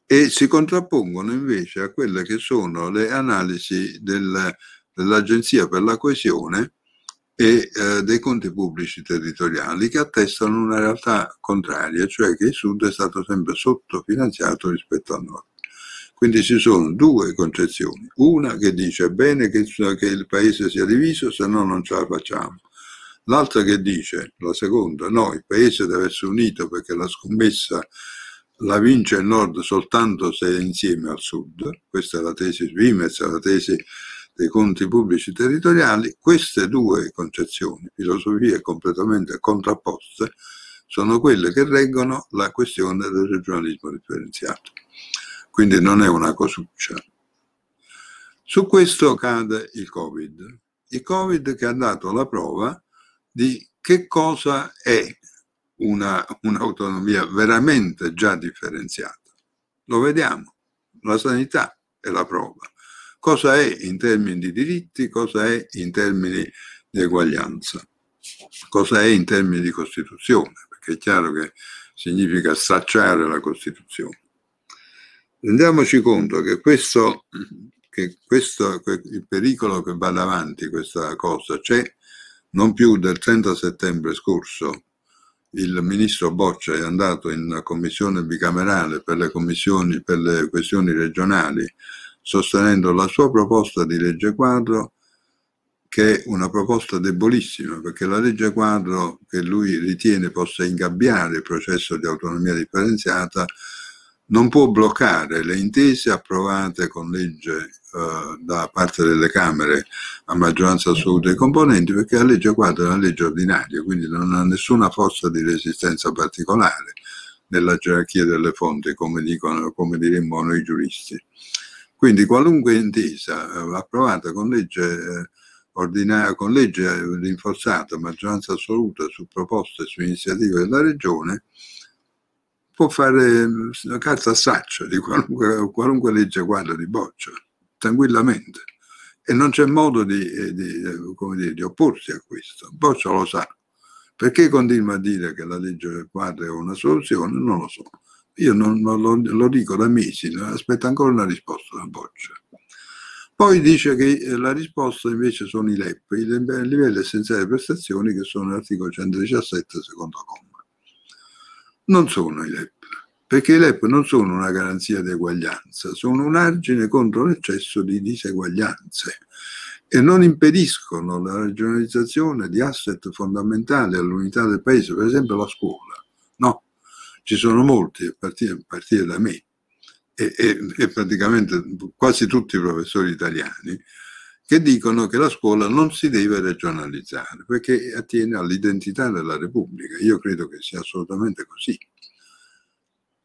e si contrappongono invece a quelle che sono le analisi del, dell'Agenzia per la coesione e eh, dei conti pubblici territoriali che attestano una realtà contraria, cioè che il Sud è stato sempre sottofinanziato rispetto al Nord. Quindi ci sono due concezioni, una che dice bene che, che il paese sia diviso, se no non ce la facciamo. L'altra che dice, la seconda, no, il paese deve essere unito perché la scommessa la vince il nord soltanto se è insieme al sud, questa è la tesi Svimez, la tesi dei conti pubblici territoriali, queste due concezioni, filosofie completamente contrapposte, sono quelle che reggono la questione del regionalismo differenziato. Quindi non è una cosuccia. Su questo cade il Covid. Il Covid che ha dato la prova di che cosa è una, un'autonomia veramente già differenziata. Lo vediamo, la sanità è la prova. Cosa è in termini di diritti, cosa è in termini di eguaglianza, cosa è in termini di Costituzione, perché è chiaro che significa stracciare la Costituzione. Rendiamoci conto che questo, che questo il pericolo che va davanti, questa cosa, c'è non più del 30 settembre scorso, il ministro Boccia è andato in commissione bicamerale per le, per le questioni regionali sostenendo la sua proposta di legge quadro che è una proposta debolissima perché la legge quadro che lui ritiene possa ingabbiare il processo di autonomia differenziata non può bloccare le intese approvate con legge da parte delle Camere a maggioranza assoluta dei componenti, perché la legge quadro è una legge ordinaria, quindi non ha nessuna forza di resistenza particolare nella gerarchia delle fonti, come, dicono, come diremmo noi giuristi. Quindi qualunque intesa eh, approvata con legge eh, ordinaria, con legge rinforzata, maggioranza assoluta su proposte e su iniziative della Regione, può fare una carta a saccio di qualunque, qualunque legge quadro di boccia, tranquillamente. E non c'è modo di, eh, di, eh, dire, di opporsi a questo. Boccia lo sa. Perché continua a dire che la legge quadro è una soluzione? Non lo so. Io non, non lo, lo, dico da mesi, aspetto ancora una risposta da Boccia. Poi dice che eh, la risposta invece sono i LEP, i livelli essenziali di prestazioni, che sono l'articolo 117, secondo comma non sono i LEP, perché i LEP non sono una garanzia di eguaglianza, sono un argine contro l'eccesso di diseguaglianze e non impediscono la regionalizzazione di asset fondamentali all'unità del paese, per esempio la scuola. No, ci sono molti, a partire, a partire da me, e, e, e praticamente quasi tutti i professori italiani, che dicono che la scuola non si deve regionalizzare perché attiene all'identità della Repubblica. Io credo che sia assolutamente così.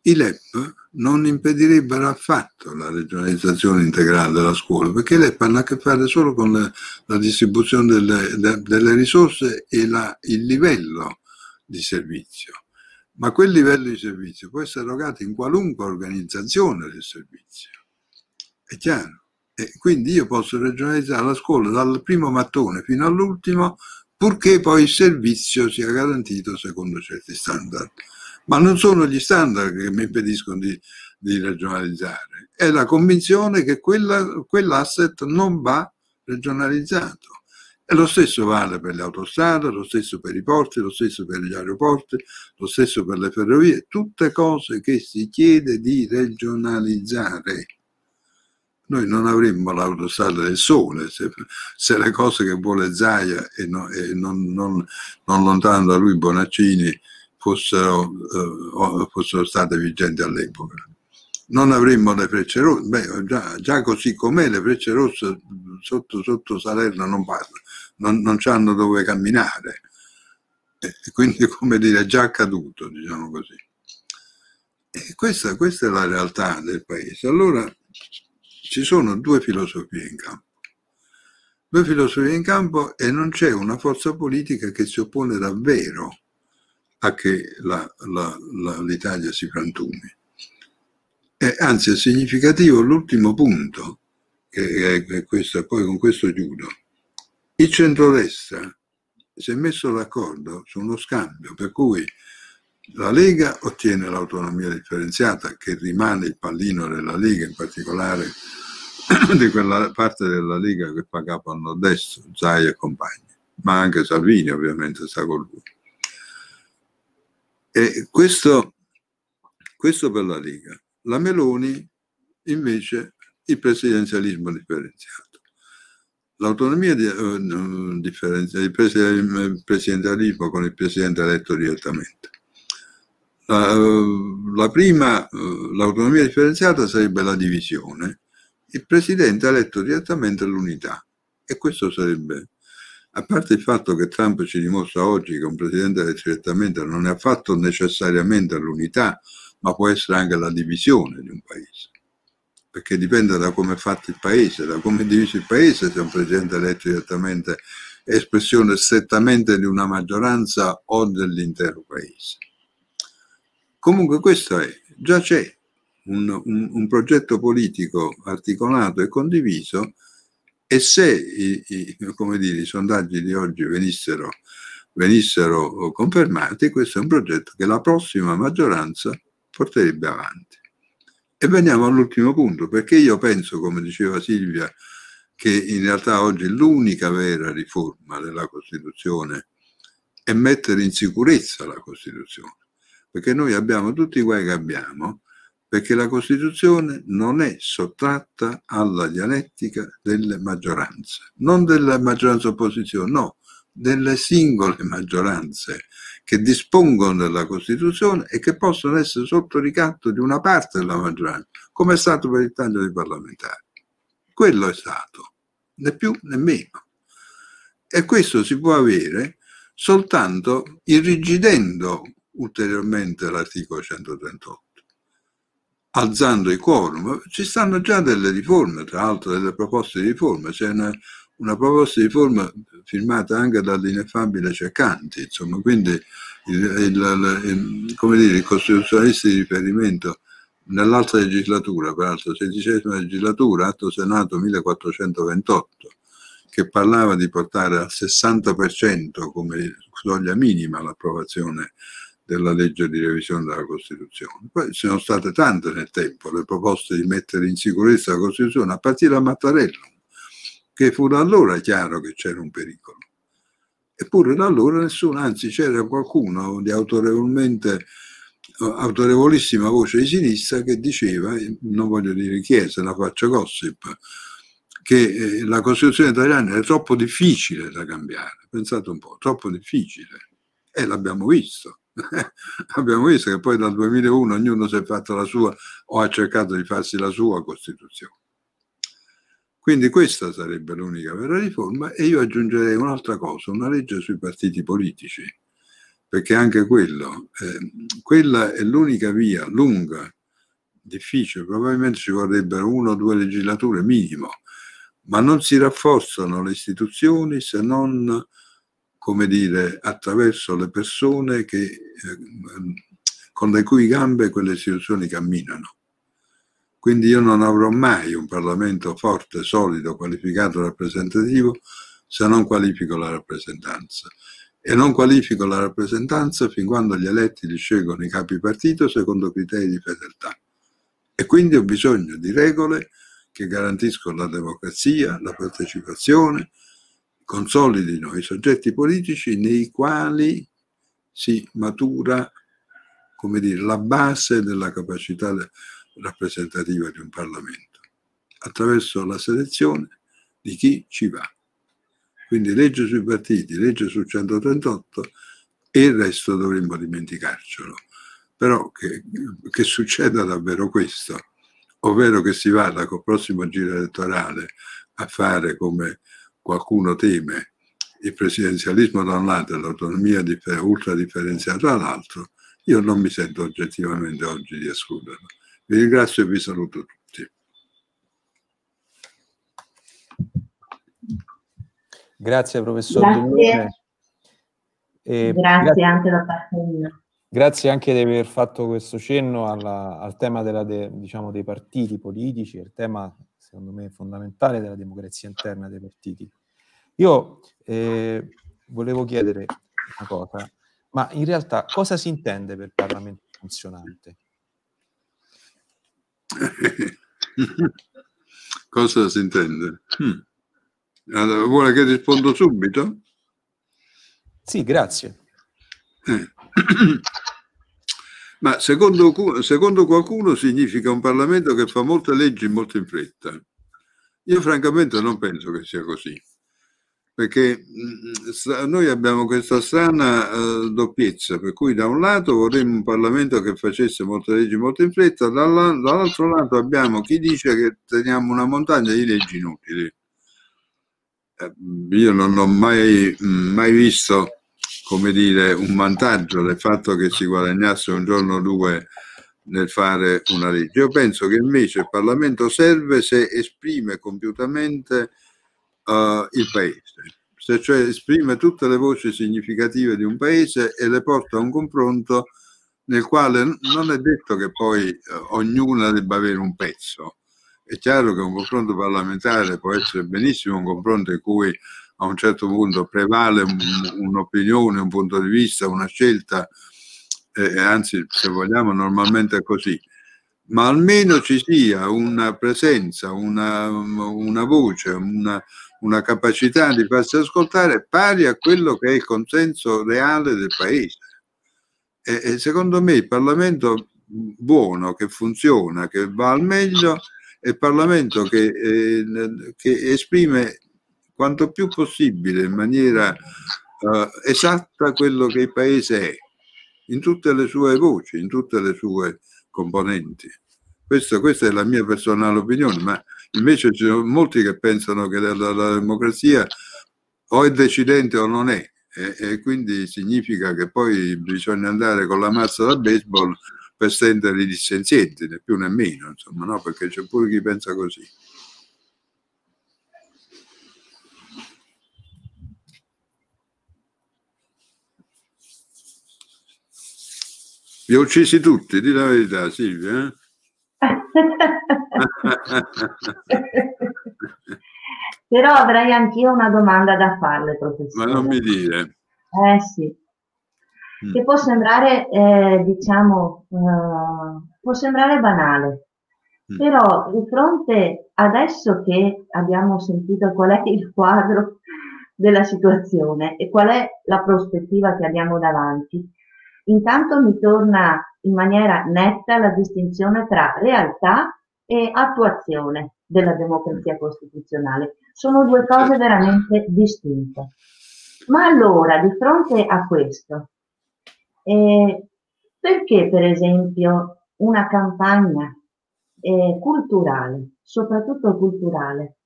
I LEP non impedirebbero affatto la regionalizzazione integrale della scuola, perché i LEP hanno a che fare solo con la, la distribuzione delle, de, delle, risorse e la, il livello di servizio. Ma quel livello di servizio può essere erogato in qualunque organizzazione del servizio. È chiaro? E quindi io posso regionalizzare la scuola dal primo mattone fino all'ultimo, purché poi il servizio sia garantito secondo certi standard ma non sono gli standard che mi impediscono di, di regionalizzare, è la convinzione che quella, quell'asset non va regionalizzato. E lo stesso vale per le autostrade, lo stesso per i porti, lo stesso per gli aeroporti, lo stesso per le ferrovie, tutte cose che si chiede di regionalizzare. Noi non avremmo l'autostrada del sole se, se le cose che vuole Zaia e, no, e non, non, non, lontano da lui Bonaccini fossero, eh, fossero state vigenti all'epoca. Non avremmo le frecce rosse, beh, già, già così com'è le frecce rosse sotto, sotto Salerno non parlano, non, non hanno dove camminare. E quindi, come dire, è già accaduto, diciamo così. E questa, questa è la realtà del paese. Allora ci sono due filosofie in campo. Due filosofie in campo e non c'è una forza politica che si oppone davvero a che la, la, la, l'Italia si frantumi. E anzi è significativo l'ultimo punto, che è, questo, poi con questo chiudo. Il centrodestra si è messo d'accordo su uno scambio per cui la Lega ottiene l'autonomia differenziata, che rimane il pallino della Lega, in particolare di quella parte della Lega che fa capo al nord-est, Zai e compagni, ma anche Salvini ovviamente sta con lui. E questo, questo per la Lega. La Meloni invece il presidenzialismo differenziato. L'autonomia di, uh, differenziata, il presidenzialismo con il presidente eletto direttamente. La, uh, la prima, uh, l'autonomia differenziata sarebbe la divisione, il presidente eletto direttamente l'unità e questo sarebbe a parte il fatto che Trump ci dimostra oggi che un presidente direttamente non è affatto necessariamente l'unità, ma può essere anche la divisione di un paese. Perché dipende da come è fatto il paese, da come è diviso il paese, se un presidente eletto direttamente è espressione strettamente di una maggioranza o dell'intero paese. Comunque questo è, già c'è un, un, un progetto politico articolato e condiviso e se i, i, dire, i sondaggi di oggi venissero, venissero confermati, questo è un progetto che la prossima maggioranza porterebbe avanti. E veniamo all'ultimo punto, perché io penso, come diceva Silvia, che in realtà oggi l'unica vera riforma della Costituzione è mettere in sicurezza la Costituzione, perché noi abbiamo tutti i guai che abbiamo, perché la Costituzione non è sottratta alla dialettica delle maggioranze, non della maggioranza opposizione, no, delle singole maggioranze che dispongono della Costituzione e che possono essere sotto ricatto di una parte della maggioranza, come è stato per il taglio dei parlamentari. Quello è stato, né più né meno. E questo si può avere soltanto irrigidendo ulteriormente l'articolo 138 alzando i quorum. Ci stanno già delle riforme, tra l'altro delle proposte di riforma, c'è una, una proposta di riforma firmata anche dall'ineffabile Ceccanti, insomma, quindi il, il, il, come dire, i costituzionalisti di riferimento nell'altra legislatura, peraltro sedicesima legislatura, atto Senato 1428, che parlava di portare al 60% come soglia minima l'approvazione della legge di revisione della Costituzione. Poi ci sono state tante nel tempo le proposte di mettere in sicurezza la Costituzione, a partire da Mattarello, che fu da allora chiaro che c'era un pericolo. Eppure da allora nessuno, anzi c'era qualcuno di autorevolmente autorevolissima voce di sinistra che diceva, non voglio dire chi è, se la faccio gossip, che eh, la Costituzione italiana è troppo difficile da cambiare. Pensate un po', troppo difficile. E l'abbiamo visto. abbiamo visto che poi dal 2001 ognuno si è fatto la sua o ha cercato di farsi la sua Costituzione. Quindi questa sarebbe l'unica vera riforma e io aggiungerei un'altra cosa, una legge sui partiti politici, perché anche quello, eh, quella è l'unica via lunga, difficile, probabilmente ci vorrebbero una o due legislature minimo, ma non si rafforzano le istituzioni se non, come dire, attraverso le persone che, eh, con le cui gambe quelle istituzioni camminano. Quindi io non avrò mai un Parlamento forte, solido, qualificato, rappresentativo se non qualifico la rappresentanza. E non qualifico la rappresentanza fin quando gli eletti li scelgono i capi partito secondo criteri di fedeltà. E quindi ho bisogno di regole che garantiscono la democrazia, la partecipazione, consolidino i soggetti politici nei quali si matura come dire, la base della capacità rappresentativa di un Parlamento, attraverso la selezione di chi ci va. Quindi legge sui partiti, legge sul 138 e il resto dovremmo dimenticarcelo. Però che, che succeda davvero questo, ovvero che si vada col prossimo giro elettorale a fare come qualcuno teme il presidenzialismo da un lato e l'autonomia ultradifferenziata dall'altro, io non mi sento oggettivamente oggi di escluderlo. Vi ringrazio e vi saluto tutti. Grazie professor Grazie, grazie, grazie anche da parte mia. Grazie anche di aver fatto questo cenno alla, al tema de, diciamo, dei partiti politici, il tema secondo me fondamentale della democrazia interna dei partiti. Io eh, volevo chiedere una cosa, ma in realtà cosa si intende per Parlamento funzionante? cosa si intende? Hmm. Allora, vuole che rispondo subito? Sì, grazie. Eh. Ma secondo, secondo, qualcuno significa un Parlamento che fa molte leggi molto in fretta. Io francamente non penso che sia così, perché mm, noi abbiamo questa strana uh, doppiezza, per cui da un lato vorremmo un Parlamento che facesse molte leggi molto in fretta, dall'altro lato abbiamo chi dice che teniamo una montagna di leggi inutili. Eh, io non ho mai, mai visto, come dire, un vantaggio del fatto che si guadagnasse un giorno o due nel fare una legge. Io penso che invece il Parlamento serve se esprime compiutamente uh, il Paese, se cioè esprime tutte le voci significative di un Paese e le porta a un confronto nel quale non è detto che poi uh, ognuna debba avere un pezzo, è chiaro che un confronto parlamentare può essere benissimo un confronto in cui a un certo punto prevale un, un'opinione, un punto di vista, una scelta, eh, anzi se vogliamo normalmente è così, ma almeno ci sia una presenza, una, una voce, una, una capacità di farsi ascoltare pari a quello che è il consenso reale del Paese. E, e secondo me il Parlamento buono, che funziona, che va al meglio, è il Parlamento che, eh, che, esprime quanto più possibile in maniera eh, esatta quello che il Paese è, in tutte le sue voci, in tutte le sue componenti. Questo, questa è la mia personale opinione, ma invece ci sono molti che pensano che la, la democrazia o è decidente o non è, e, e, quindi significa che poi bisogna andare con la mazza da baseball per stendere i dissenzienti, né più né meno, insomma, no? perché c'è pure chi pensa così. Vi ho uccisi tutti, di la verità, Silvia. Eh? Però avrei anch'io una domanda da farle, professore. Ma non mi dire. Eh sì. Mm. che può sembrare, eh, diciamo, uh, può sembrare banale, mm. però di fronte adesso che abbiamo sentito qual è il quadro della situazione e qual è la prospettiva che abbiamo davanti, intanto mi torna in maniera netta la distinzione tra realtà e attuazione della democrazia costituzionale. Sono due cose veramente distinte. Ma allora, di fronte a questo, eh, perché per esempio una campagna eh, culturale, soprattutto culturale,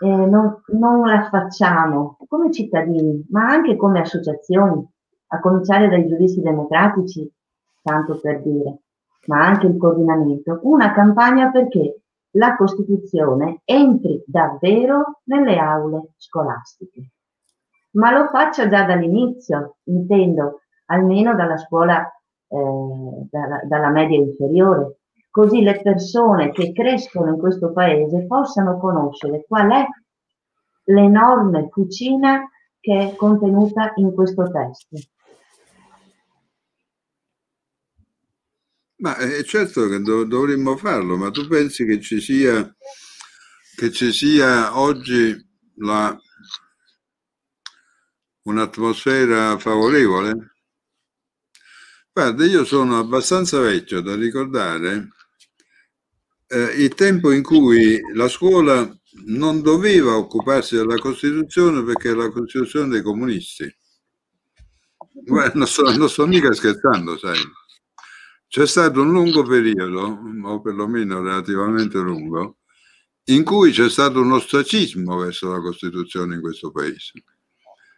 eh, non, non, la facciamo come cittadini, ma anche come associazioni, a cominciare dai giuristi democratici, tanto per dire, ma anche il coordinamento, una campagna perché la Costituzione entri davvero nelle aule scolastiche. Ma lo faccia già dall'inizio, intendo, almeno dalla scuola, eh, dalla, dalla media inferiore, così le persone che crescono in questo paese possano conoscere qual è l'enorme cucina che è contenuta in questo testo. Ma è certo che dov- dovremmo farlo, ma tu pensi che ci sia, che ci sia oggi la, un'atmosfera favorevole? Guarda, io sono abbastanza vecchio da ricordare eh, il tempo in cui la scuola non doveva occuparsi della Costituzione perché è la Costituzione dei comunisti. Guarda, non sto, non sto mica scherzando, sai. C'è stato un lungo periodo, o perlomeno relativamente lungo, in cui c'è stato un ostracismo verso la Costituzione in questo paese,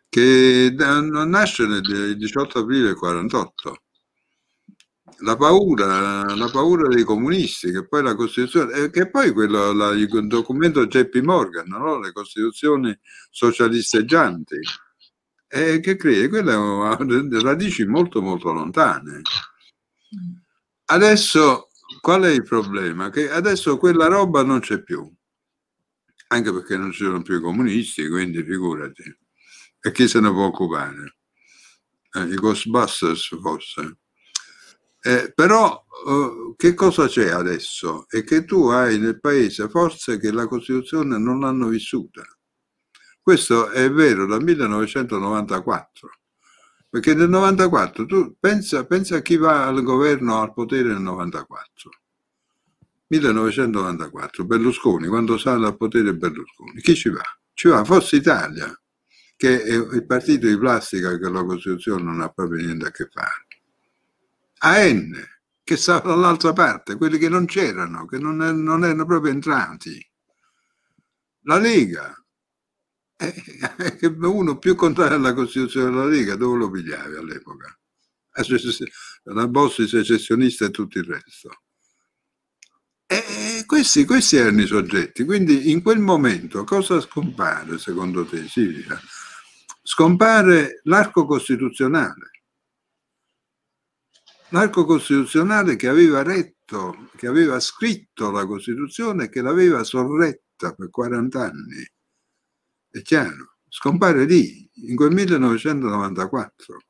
che nasce nel 18 aprile 48 la paura, la paura dei comunisti, che poi la Costituzione, eh, che poi quello, la, il documento JP Morgan, no? le Costituzioni socialisteggianti, eh, che crede, quelle radici molto molto lontane. Adesso qual è il problema? Che adesso quella roba non c'è più, anche perché non ci sono più i comunisti, quindi figurati. E chi se ne può occupare? Eh, I Ghostbusters forse. Eh, però eh, che cosa c'è adesso? È che tu hai nel paese forze che la Costituzione non l'hanno vissuta. Questo è vero dal 1994. Perché nel 94 tu pensa, pensa a chi va al governo al potere nel 94. 1994, Berlusconi, quando sale al potere Berlusconi, chi ci va? Ci va Forza Italia, che è il partito di plastica che la Costituzione non ha proprio niente a che fare. AN, che sta dall'altra parte, quelli che non c'erano, che non, non erano proprio entrati. La Lega, uno più contrario alla Costituzione della Lega, dove lo pigliavi all'epoca? La Bossi secessionista e tutto il resto. E questi, questi erano i soggetti, quindi in quel momento cosa scompare secondo te Silvia? Scompare l'arco costituzionale l'arco costituzionale che aveva retto, che aveva scritto la Costituzione che l'aveva sorretta per 40 anni. È chiaro, scompare lì, in quel 1994.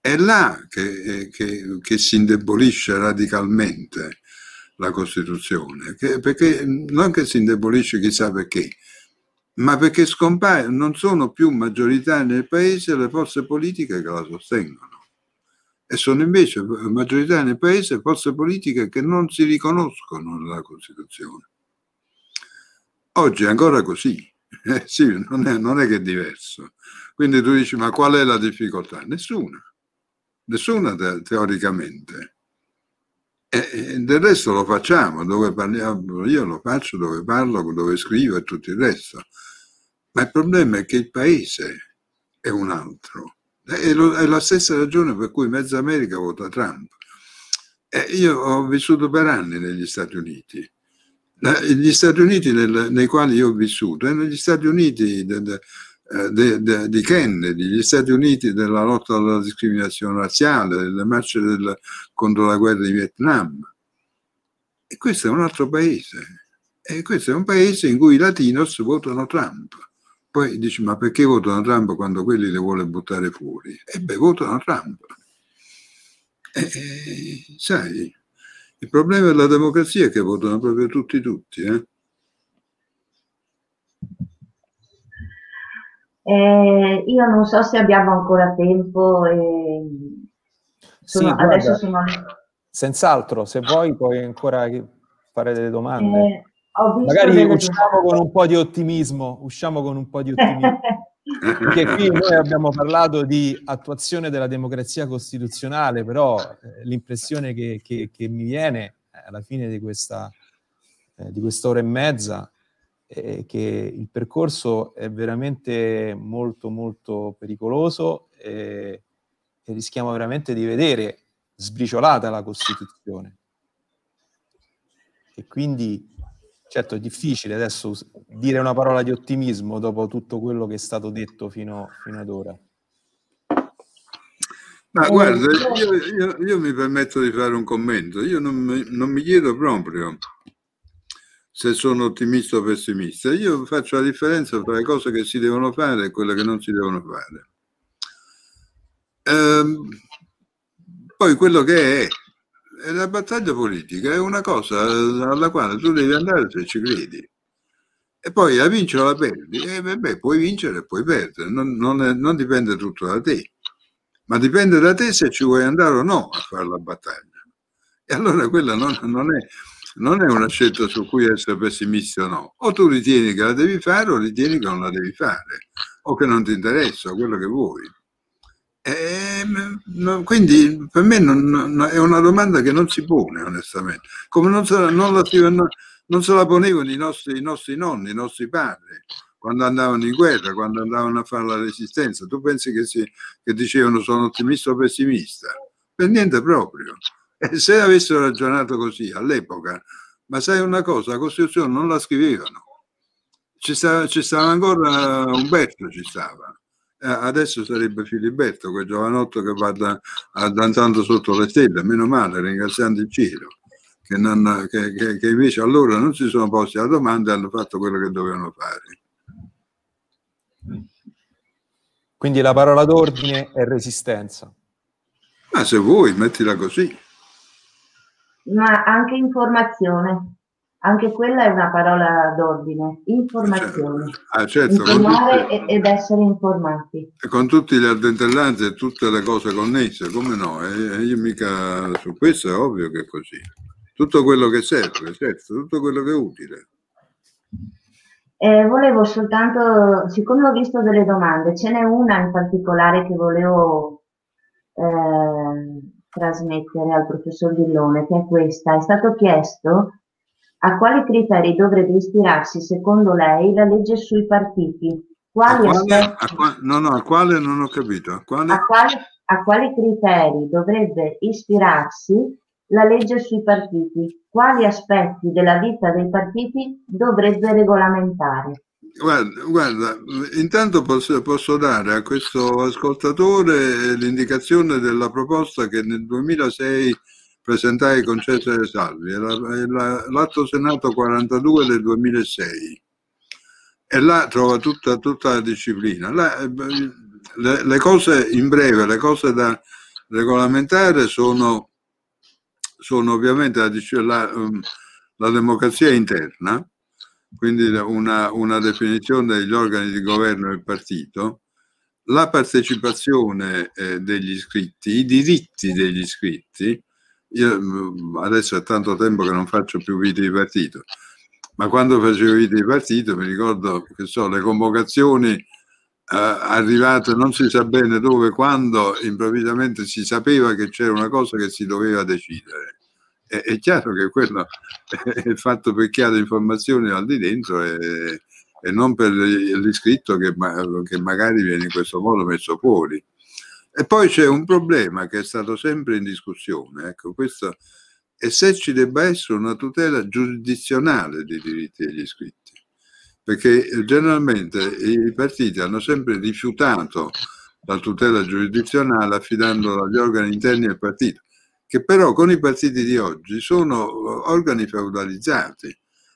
È là che, che, che si indebolisce radicalmente la Costituzione, che, perché non che si indebolisce chissà perché, ma perché scompare, non sono più maggioritarie nel paese le forze politiche che la sostengono e sono invece maggiorità nel paese forze politiche che non si riconoscono nella Costituzione. Oggi è ancora così, sì, non è, non è che è diverso. Quindi tu dici, ma qual è la difficoltà? Nessuna, nessuna te- teoricamente. E, e del resto lo facciamo, dove parliamo, io lo faccio, dove parlo, dove scrivo e tutto il resto. Ma il problema è che il paese è un altro è, lo, è la stessa ragione per cui mezza America vota Trump. Eh, io ho vissuto per anni negli Stati Uniti. Gli Stati Uniti nel, nei quali io ho vissuto, e negli Stati Uniti de, de, eh, de, de, di Kennedy, gli Stati Uniti della lotta alla discriminazione razziale, delle marce del, contro la guerra di Vietnam. E questo è un altro paese. E questo è un paese in cui i latinos votano Trump. Poi dici, ma perché votano Trump quando quelli le vuole buttare fuori? E beh, votano Trump. E, sai, il problema della democrazia è che votano proprio tutti tutti. Eh? Eh, io non so se abbiamo ancora tempo. Eh, sono, sì, adesso sono... Senz'altro, se vuoi puoi ancora fare delle domande. Eh, Magari usciamo con un po' di ottimismo, usciamo con un po' di ottimismo. Perché qui noi abbiamo parlato di attuazione della democrazia costituzionale, però eh, l'impressione che, che, che, mi viene alla fine di questa eh, di quest'ora e mezza è che il percorso è veramente molto molto pericoloso e, e rischiamo veramente di vedere sbriciolata la Costituzione. E quindi, certo, è difficile adesso dire una parola di ottimismo dopo tutto quello che è stato detto fino, fino ad ora. Ma guarda, io, io, io, mi permetto di fare un commento. Io non mi, non mi chiedo proprio se sono ottimista o pessimista. Io faccio la differenza tra le cose che si devono fare e quelle che non si devono fare. Ehm, poi quello che è, la battaglia politica, è una cosa alla quale tu devi andare se ci credi. E poi la vinci o la perdi, e beh, puoi vincere e puoi perdere, non, non, è, non dipende tutto da te ma dipende da te se ci vuoi andare o no a fare la battaglia. E allora quella non, non, è, non, è, una scelta su cui essere pessimisti o no. O tu ritieni che la devi fare o ritieni che non la devi fare, o che non ti interessa, quello che vuoi. E, quindi per me non, è una domanda che non si pone onestamente, come non se, non la, non se la ponevano i nostri, i nostri nonni, i nostri padri quando andavano in guerra, quando andavano a fare la resistenza. Tu pensi che, si, che dicevano sono ottimista o pessimista? Per niente proprio. E se avessero ragionato così all'epoca, ma sai una cosa, la Costituzione non la scrivevano. Ci stava, ci stava ancora Umberto, ci stava. Eh, adesso sarebbe Filiberto, quel giovanotto che va da, danzando sotto le stelle, meno male, ringraziando il cielo. Che, non, che, che, che invece allora non si sono posti la domanda e hanno fatto quello che dovevano fare. Quindi la parola d'ordine è resistenza. Ma se vuoi, mettila così. Ma anche informazione. Anche quella è una parola d'ordine, informazione. Ah, certo, Informare tutti, ed essere informati. Con tutti gli addentellanti e tutte le cose connesse, come no? E io mica su questo è ovvio che è così. Tutto quello che serve, certo, tutto quello che è utile. Eh, volevo soltanto, siccome ho visto delle domande, ce n'è una in particolare che volevo eh, trasmettere al professor Villone, che è questa. È stato chiesto a quali criteri dovrebbe ispirarsi, secondo lei, la legge sui partiti. Quali a quale, aspetti, a qua, no, no, a quale non ho capito. A quale, a quali, a quali criteri dovrebbe ispirarsi la legge sui partiti, quali aspetti della vita dei partiti dovrebbe regolamentare? Guarda, guarda intanto posso, posso, dare a questo ascoltatore l'indicazione della proposta che nel 2006 presentai con Cesare Salvi, l'atto Senato 42 del 2006. E là trova tutta, tutta la disciplina. Là, le, le cose in breve, le cose da regolamentare sono sono ovviamente la, la, um, la democrazia interna, quindi una, una, definizione degli organi di governo del partito, la partecipazione eh, degli iscritti, i diritti degli iscritti. Io mm, adesso è tanto tempo che non faccio più vite di partito, ma quando facevo vite di partito mi ricordo che so, le convocazioni eh, arrivate non si sa bene dove, quando improvvisamente si sapeva che c'era una cosa che si doveva decidere è, è chiaro che quello è fatto per chi ha le informazioni al di dentro e, e non per l'iscritto che, che magari viene in questo modo messo fuori. E poi c'è un problema che è stato sempre in discussione, ecco, questo, e se ci debba essere una tutela giurisdizionale dei diritti degli iscritti, perché generalmente i partiti hanno sempre rifiutato la tutela giurisdizionale affidandola agli organi interni del partito che però con i partiti di oggi sono organi feudalizzati.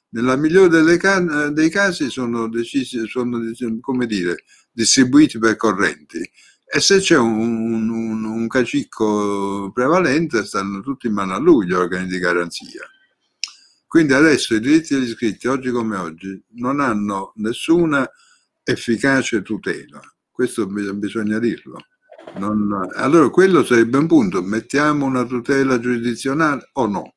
Nella migliore ca- dei casi sono decisi, sono come dire, distribuiti per correnti e se c'è un, un, un cacicco prevalente stanno tutti in mano a lui gli organi di garanzia. Quindi adesso i diritti degli iscritti, oggi come oggi, non hanno nessuna efficace tutela. Questo bisogna dirlo. Non, allora quello sarebbe un punto, mettiamo una tutela giurisdizionale o no?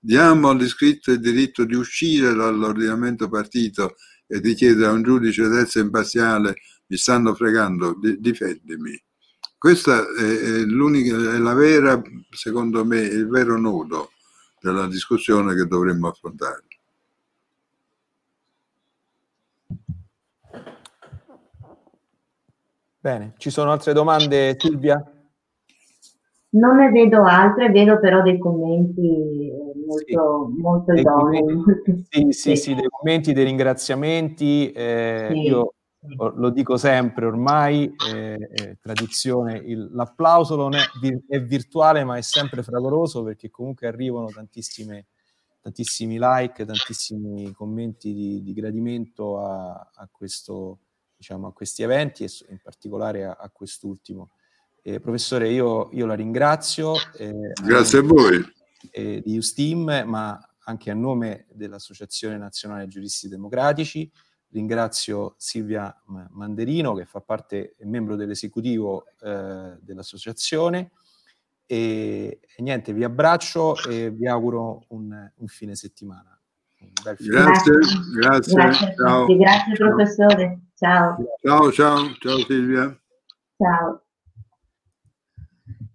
Diamo all'iscritto il diritto di uscire dall'ordinamento partito e di chiedere a un giudice terzo imparziale mi stanno fregando, di, difendimi. Questa è, è, l'unica, è la vera, secondo me, il vero nodo della discussione che dovremmo affrontare. Bene, ci sono altre domande, Silvia? Non ne vedo altre, vedo però dei commenti molto, sì. molto idonei. Sì, sì, sì, dei commenti, dei ringraziamenti. Eh, sì. Io lo dico sempre ormai, eh, è tradizione, il, l'applauso non è, è, virtuale ma è sempre fragoroso perché comunque arrivano tantissime, tantissimi like, tantissimi commenti di, di gradimento a, a, questo, diciamo, a, questi eventi e in particolare a, a quest'ultimo. Eh, professore, io, io, la ringrazio. Eh, Grazie a voi. Eh, di Ustim, ma anche a nome dell'Associazione Nazionale Giuristi Democratici. Ringrazio Silvia Manderino, che fa parte, è membro dell'esecutivo eh, dell'associazione. E, e, niente, vi abbraccio e vi auguro un, un fine settimana. Un grazie, grazie, grazie, grazie, ciao. grazie professore. Ciao. Ciao, ciao, ciao Silvia. Ciao.